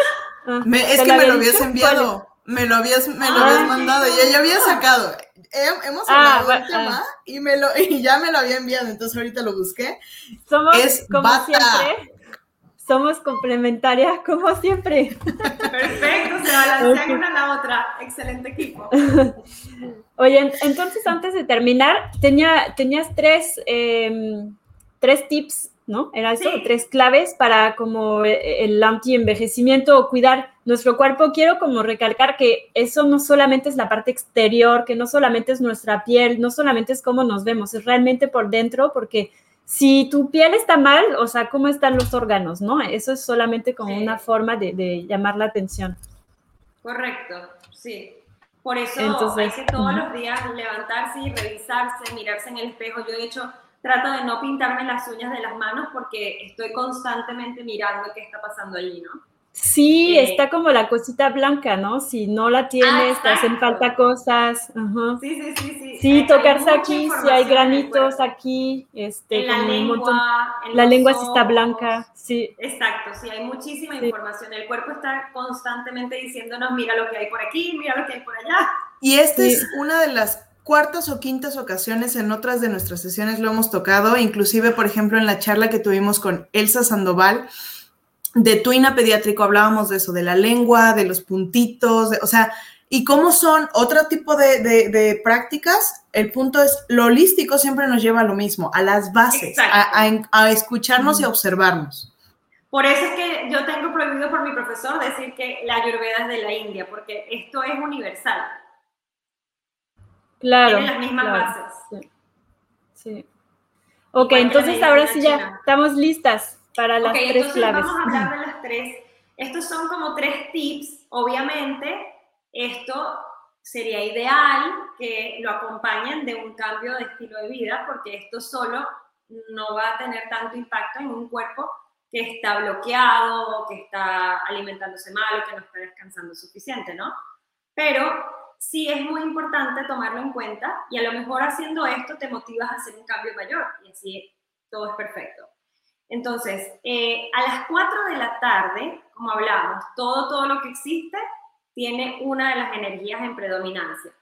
Ah, es que me lo habías enviado. Me lo habías, me lo habías ah, mandado. Ya, ya había sacado. hemos ah, hablado del tema y, me lo, y ya me lo había enviado. Entonces ahorita lo busqué. Somos, es como siempre, somos complementarias como siempre. Perfecto, se balancean una a la otra. Excelente equipo. Oye, entonces antes de terminar, tenía, tenías tres, em, tres tips ¿no? Era eso, tres claves para como eh, el anti-envejecimiento o cuidar nuestro cuerpo. Quiero como recalcar que eso no solamente es la parte exterior, que no solamente es nuestra piel, no solamente es cómo nos vemos, es realmente por dentro, porque si tu piel está mal, o sea, ¿cómo están los órganos, no? Eso es solamente como una forma de, llamar la atención. Correcto, sí. Por eso hay que todos los días levantarse y revisarse, mirarse en el espejo. Yo, de hecho, trato de no pintarme las uñas de las manos porque estoy constantemente mirando qué está pasando allí, ¿no? Sí, eh, está como la cosita blanca, ¿no? Si no la tienes, te hacen falta cosas. Sí, sí, sí, sí. Sí, tocarse aquí, si hay granitos aquí, este, la lengua, la lengua sí está blanca, sí. Exacto, sí, hay muchísima información. El cuerpo está constantemente diciéndonos, mira lo que hay por aquí, mira lo que hay por allá. Y esta es una de las cuartas o quintas ocasiones en otras de nuestras sesiones lo hemos tocado, inclusive, por ejemplo, en la charla que tuvimos con Elsa Sandoval de Tuina Pediátrico, hablábamos de eso, de la lengua, de los puntitos, o sea, y cómo son otro tipo de, prácticas. El punto es, lo holístico siempre nos lleva a lo mismo, a las bases, a, escucharnos y a observarnos. Por eso es que yo tengo prohibido por mi profesor decir que la ayurveda es de la India, porque esto es universal. Claro. Tienen las mismas claro, bases. Sí. sí. Ok, entonces ahora sí ya china. estamos listas para las Ok, tres entonces claves. vamos a hablar de las tres. Estos son como tres tips. Obviamente, esto sería ideal que lo acompañen de un cambio de estilo de vida, porque esto solo no va a tener tanto impacto en un cuerpo que está bloqueado, que está alimentándose mal o que no está descansando suficiente, ¿no? Pero sí es muy importante tomarlo en cuenta y a lo mejor haciendo esto te motivas a hacer un cambio mayor y así todo es perfecto. Entonces, eh, a las 4 de la tarde, como hablábamos, todo, todo lo que existe tiene una de las energías en predominancia.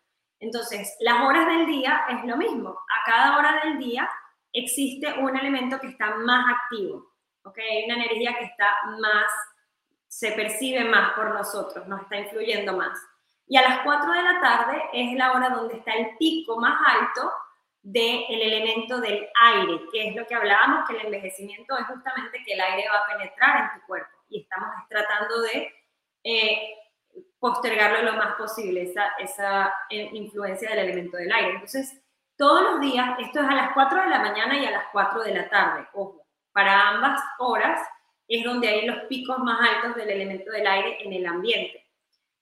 Entonces, las horas del día es lo mismo. A cada hora del día existe un elemento que está más activo, ¿ok? Una energía que está más, se percibe más por nosotros, nos está influyendo más. Y a las 4 de la tarde es la hora donde está el pico más alto del elemento del aire, que es lo que hablábamos, que el envejecimiento es justamente que el aire va a penetrar en tu cuerpo y estamos tratando de eh, postergarlo lo más posible, esa, esa eh, influencia del elemento del aire. Entonces, todos los días, esto es a las 4 de la mañana y a las 4 de la tarde, ojo, para ambas horas es donde hay los picos más altos del elemento del aire en el ambiente.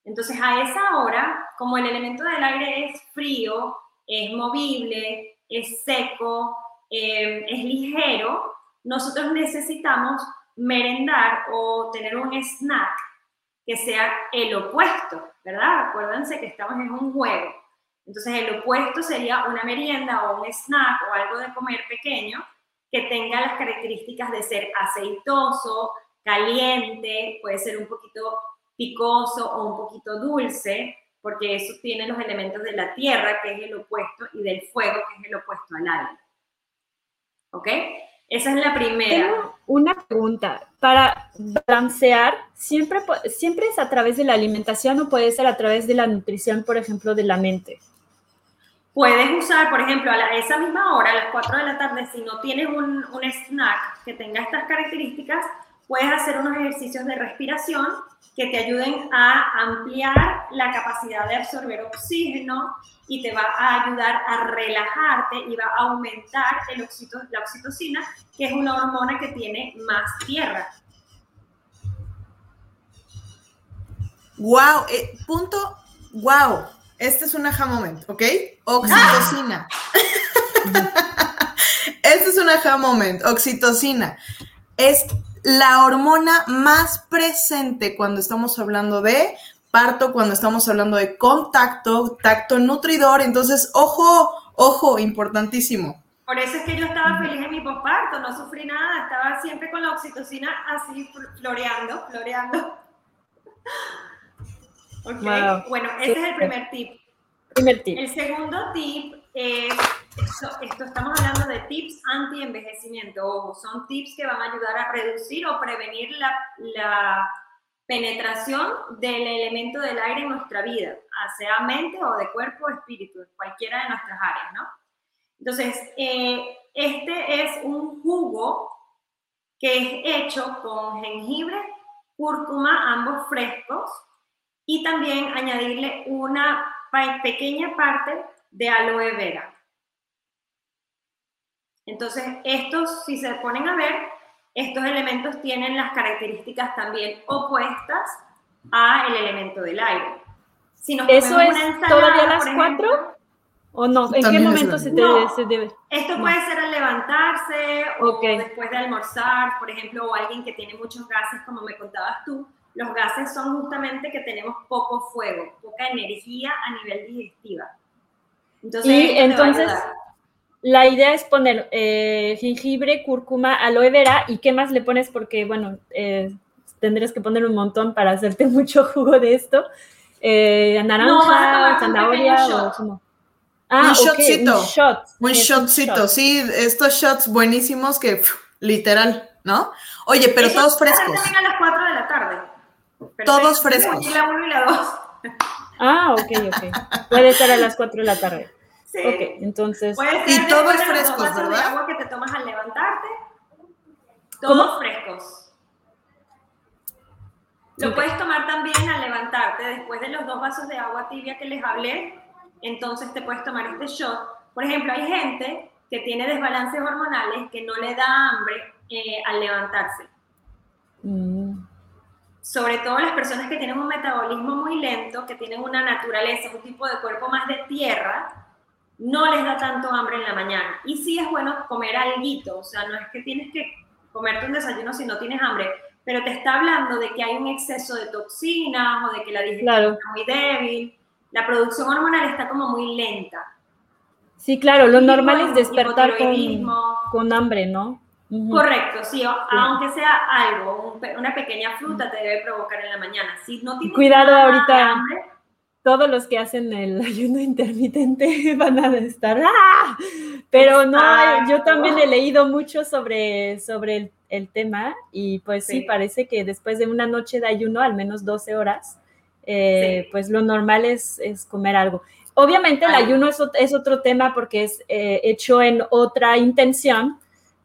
Entonces, a esa hora, como el elemento del aire es frío, es movible, es seco, eh, es ligero, nosotros necesitamos merendar o tener un snack que sea el opuesto, ¿verdad? Acuérdense que estamos en un juego. Entonces, el opuesto sería una merienda o un snack o algo de comer pequeño que tenga las características de ser aceitoso, caliente, puede ser un poquito picoso o un poquito dulce, porque eso tiene los elementos de la tierra, que es el opuesto, y del fuego, que es el opuesto al aire. ¿Ok? Esa es la primera. Tengo una pregunta. Para balancear, ¿siempre, ¿siempre es a través de la alimentación o puede ser a través de la nutrición, por ejemplo, de la mente? Puedes usar, por ejemplo, a, la- a esa misma hora, a las 4 de la tarde, si no tienes un, un snack que tenga estas características, puedes hacer unos ejercicios de respiración que te ayuden a ampliar la capacidad de absorber oxígeno y te va a ayudar a relajarte y va a aumentar el oxito- la oxitocina, que es una hormona que tiene más tierra. Wow, eh, punto, wow. Este es un aha moment, ¿ok? Oxitocina. este es un aha moment, oxitocina. Es la hormona más presente cuando estamos hablando de parto, cuando estamos hablando de contacto, tacto nutridor. Entonces, ojo, ojo, importantísimo. Por eso es que yo estaba feliz en mi posparto, no sufrí nada, estaba siempre con la oxitocina así fl- floreando, floreando. Wow. bueno, ese es el primer tip. Primer tip. El segundo tip es, esto, esto estamos hablando de tips anti-envejecimiento, ojo, son tips que van a ayudar a reducir o prevenir la, la penetración del elemento del aire en nuestra vida, sea mente o de cuerpo o espíritu, cualquiera de nuestras áreas, ¿no? Entonces, eh, este es un jugo que es hecho con jengibre, cúrcuma, ambos frescos, y también añadirle una pequeña parte de aloe vera. Entonces, estos, si se ponen a ver, estos elementos tienen las características también opuestas a el elemento del aire. Si nos ¿Eso comemos es una ensalada, todavía a las ejemplo, cuatro? ¿O no? ¿En qué momento se, te- No. se debe? Esto No. puede ser al levantarse Ok. o después de almorzar, por ejemplo, o alguien que tiene muchos gases, como me contabas tú. Los gases son justamente que tenemos poco fuego, poca energía a nivel digestiva. Entonces, Y entonces. La idea es poner eh, jengibre, cúrcuma, aloe vera y qué más le pones porque, bueno, eh, tendrías que poner un montón para hacerte mucho jugo de esto. Eh, No, naranja, un zanahoria o como- Un Ah, ok, shotcito. un shot. Un shotcito, shot. sí, estos shots buenísimos que, literal, ¿no? Oye, pero Eso todos frescos. también a las 4 de la tarde. Todos frescos. Y la 1 y la 2. Ah, ok, ok. Puede estar a las 4 de la tarde. Sí. Ok, entonces, Puede ser Y los dos frescos, vasos de ¿verdad? agua que te tomas al levantarte. Todos ¿Cómo? frescos. Lo Ok. puedes tomar también al levantarte, después de los dos vasos de agua tibia que les hablé, entonces te puedes tomar este shot. Por ejemplo, hay gente que tiene desbalances hormonales que no le da hambre eh, al levantarse. Mm. Sobre todo las personas que tienen un metabolismo muy lento, que tienen una naturaleza, un tipo de cuerpo más de tierra, no les da tanto hambre en la mañana. Y sí es bueno comer algo, o sea, no es que tienes que comerte un desayuno si no tienes hambre, pero te está hablando de que hay un exceso de toxinas o de que la digestión está muy débil, la producción hormonal está como muy lenta. Sí, claro, lo normal es despertar con, con, hambre, ¿no? Correcto, sí, aunque sea algo, una pequeña fruta te debe provocar en la mañana. Si no tienes Cuidado ahorita todos los que hacen el ayuno intermitente van a estar, ¡ah! Pero no, yo también he leído mucho sobre, sobre el, tema y pues sí. parece que después de una noche de ayuno, al menos 12 horas, eh, pues lo normal es, es, comer algo. Obviamente el ayuno es, es, otro tema porque es eh, hecho en otra intención,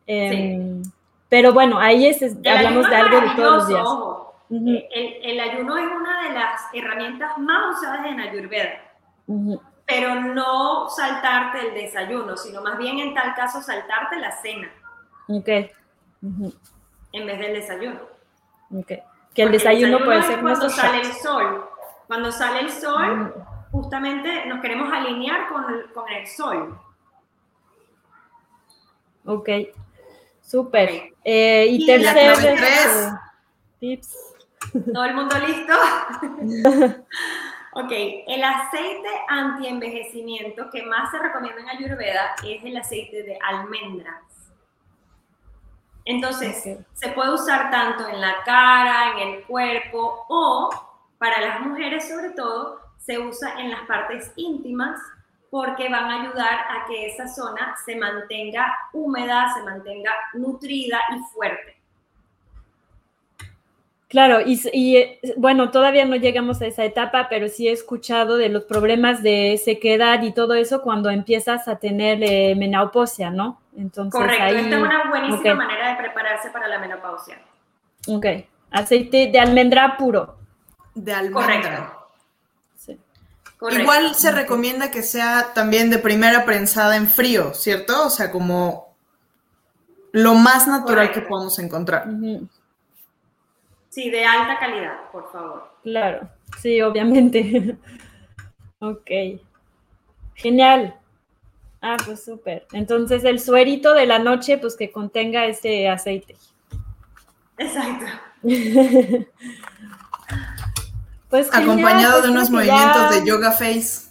em, pero bueno, ahí es, hablamos de algo de todos los días. Eh, el, ayuno es una de las herramientas más usadas en Ayurveda, pero no saltarte el desayuno, sino más bien en tal caso saltarte la cena. Ok. En vez del desayuno. Ok. Que el desayuno, puede ser cuando sale el sol. Cuando sale el sol, justamente nos queremos alinear con el, con el sol. Ok, súper. Eh, y, tercer este, tips. ¿Todo el mundo listo? ok, el aceite anti-envejecimiento que más se recomienda en Ayurveda es el aceite de almendras. Entonces, se puede usar tanto en la cara, en el cuerpo o para las mujeres sobre todo, se usa en las partes íntimas porque van a ayudar a que esa zona se mantenga húmeda, se mantenga nutrida y fuerte. Claro, y, eh, bueno, todavía no llegamos a esa etapa, pero sí he escuchado de los problemas de sequedad y todo eso cuando empiezas a tener eh, menopausia, ¿no? Entonces, Correcto, esta es una buenísima manera de prepararse para la menopausia. Ok, aceite de almendra puro. De almendra. Correcto. Igual se recomienda que sea también de primera prensada en frío, ¿cierto? O sea, como lo más natural que podamos encontrar. Sí, de alta calidad, por favor. Claro, sí, obviamente. ok. Genial. Ah, pues súper. Entonces el suerito de la noche, pues que contenga ese aceite. Exacto. pues acompañado de unos movimientos de yoga face.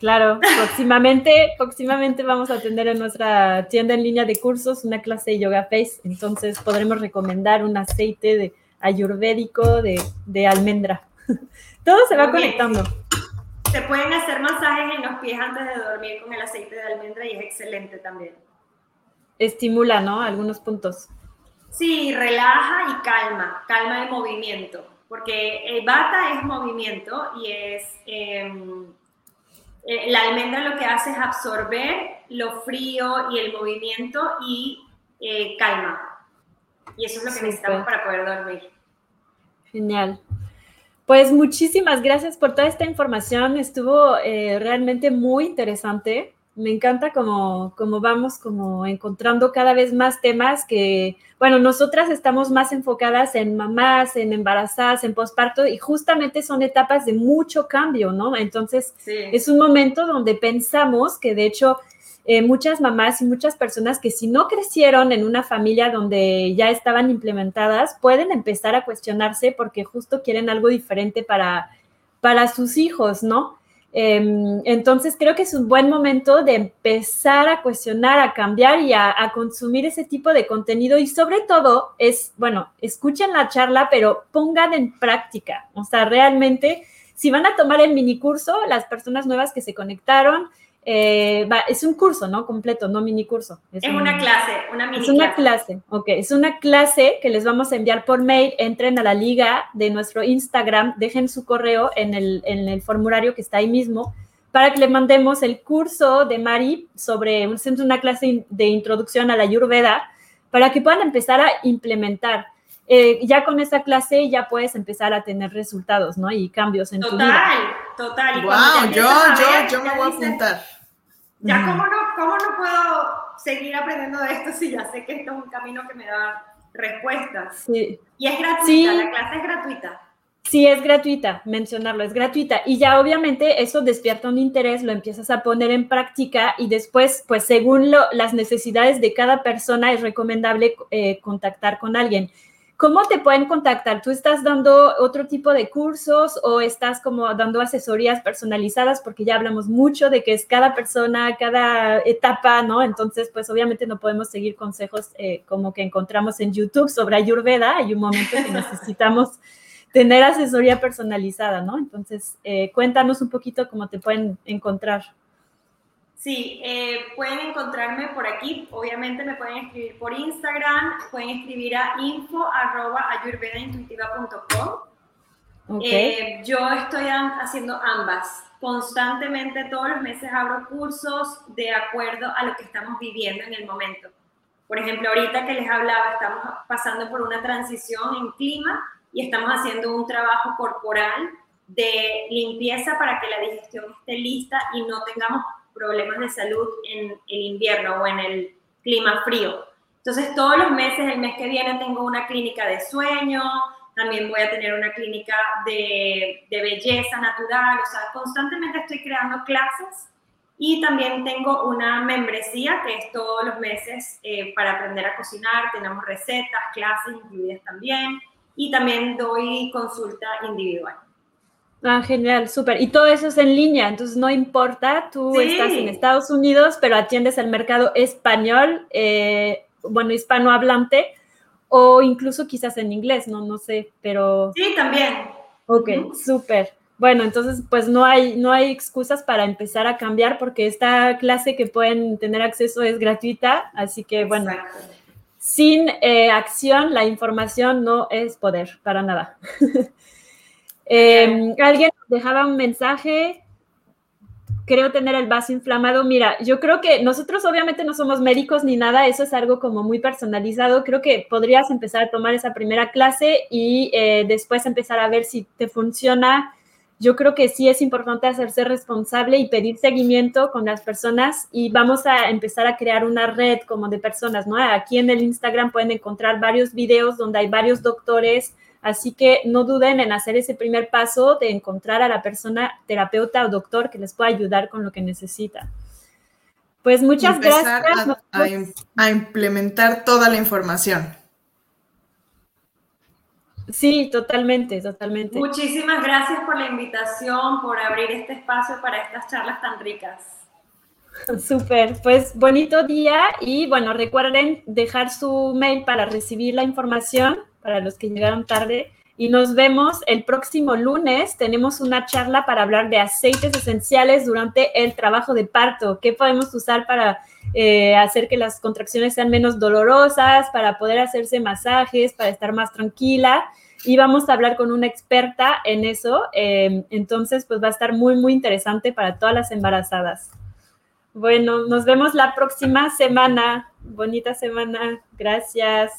Claro, próximamente, próximamente vamos a tener en nuestra tienda en línea de cursos una clase de yoga face, entonces podremos recomendar un aceite de ayurvédico de, almendra. Todo se va conectando. Se pueden hacer masajes en los pies antes de dormir con el aceite de almendra y es excelente también. Estimula, ¿no? Algunos puntos. Sí, relaja y calma, calma el movimiento, porque el bata es movimiento y es... Em, eh, la almendra lo que hace es absorber lo frío y el movimiento y eh, calma. Y eso es lo que necesitamos para poder dormir. Genial. Pues muchísimas gracias por toda esta información. Estuvo eh, realmente muy interesante. Me encanta cómo, cómo vamos como encontrando cada vez más temas que, bueno, nosotras estamos más enfocadas en mamás, en embarazadas, en posparto y justamente son etapas de mucho cambio, ¿no? Entonces, es un momento donde pensamos que de hecho eh, muchas mamás y muchas personas que si no crecieron en una familia donde ya estaban implementadas, pueden empezar a cuestionarse porque justo quieren algo diferente para, para sus hijos, ¿no? Em, entonces creo que es un buen momento de empezar a cuestionar, a cambiar y a, a, consumir ese tipo de contenido y sobre todo es, bueno, escuchen la charla, pero pongan en práctica, o sea, realmente, si van a tomar el mini curso, las personas nuevas que se conectaron, eh, es un curso, ¿no? Completo, no mini curso. Es, una clase, una mini Es una clase. ok. Es una clase que les vamos a enviar por mail. Entren a la liga de nuestro Instagram, dejen su correo en el, en el formulario que está ahí mismo para que le mandemos el curso de Mari sobre una clase de introducción a la Ayurveda para que puedan empezar a implementar. eh, ya con esa clase ya puedes empezar a tener resultados, ¿no? Y cambios en total, tu vida. Total, total. Wow, yo, yo, yo me voy a apuntar. Ya, ¿cómo no, ¿cómo no puedo seguir aprendiendo de esto si ya sé que esto es un camino que me da respuestas? Sí. Y es gratuita, la clase es gratuita. Sí, es gratuita, mencionarlo, es gratuita. Y ya obviamente eso despierta un interés, lo empiezas a poner en práctica y después, pues según lo, las necesidades de cada persona, es recomendable eh, contactar con alguien. ¿Cómo te pueden contactar? ¿Tú estás dando otro tipo de cursos o estás como dando asesorías personalizadas? Porque ya hablamos mucho de que es cada persona, cada etapa, ¿no? Entonces, pues obviamente no podemos seguir consejos eh, como que encontramos en YouTube sobre Ayurveda. Hay un momento que necesitamos tener asesoría personalizada, ¿no? Entonces, eh, cuéntanos un poquito cómo te pueden encontrar. Sí, eh, pueden encontrarme por aquí. Obviamente me pueden escribir por Instagram, pueden escribir a info.ayurvedaintuitiva.com. Okay. Eh, yo estoy haciendo ambas. Constantemente, todos los meses abro cursos de acuerdo a lo que estamos viviendo en el momento. Por ejemplo, ahorita que les hablaba, estamos pasando por una transición en clima y estamos haciendo un trabajo corporal de limpieza para que la digestión esté lista y no tengamos problemas de salud en el invierno o en el clima frío. Entonces, todos los meses, el mes que viene, tengo una clínica de sueño, también voy a tener una clínica de, belleza natural, o sea, constantemente estoy creando clases y también tengo una membresía que es todos los meses eh, para aprender a cocinar, tenemos recetas, clases incluidas también y también doy consulta individual. Ah, genial, súper. Y todo eso es en línea, entonces no importa, tú estás en Estados Unidos, pero atiendes al mercado español, eh, bueno, hispanohablante, o incluso quizás en inglés, no, no sé, pero... Sí, también. Ok, súper. Bueno, entonces pues no hay, no hay excusas para empezar a cambiar porque esta clase que pueden tener acceso es gratuita, así que bueno, sin eh, acción la información no es poder, para nada. Eh, alguien dejaba un mensaje, creo tener el vaso inflamado. Mira, yo creo que nosotros obviamente no somos médicos ni nada, eso es algo como muy personalizado. Creo que podrías empezar a tomar esa primera clase y eh, después empezar a ver si te funciona. Yo creo que sí es importante hacerse responsable y pedir seguimiento con las personas y vamos a empezar a crear una red como de personas, ¿no? Aquí en el Instagram pueden encontrar varios videos donde hay varios doctores, Así que no duden en hacer ese primer paso de encontrar a la persona terapeuta o doctor que les pueda ayudar con lo que necesita. Pues muchas gracias. A, implementar toda la información. Sí, totalmente, totalmente. Muchísimas gracias por la invitación, por abrir este espacio para estas charlas tan ricas. Súper, pues bonito día y bueno, recuerden dejar su mail para recibir la información para los que llegaron tarde. Y nos vemos el próximo lunes. Tenemos una charla para hablar de aceites esenciales durante el trabajo de parto. ¿Qué podemos usar para eh, hacer que las contracciones sean menos dolorosas, para poder hacerse masajes, para estar más tranquila? Y vamos a hablar con una experta en eso. Em, entonces, pues va a estar muy, muy interesante para todas las embarazadas. Bueno, nos vemos la próxima semana. Bonita semana. Gracias.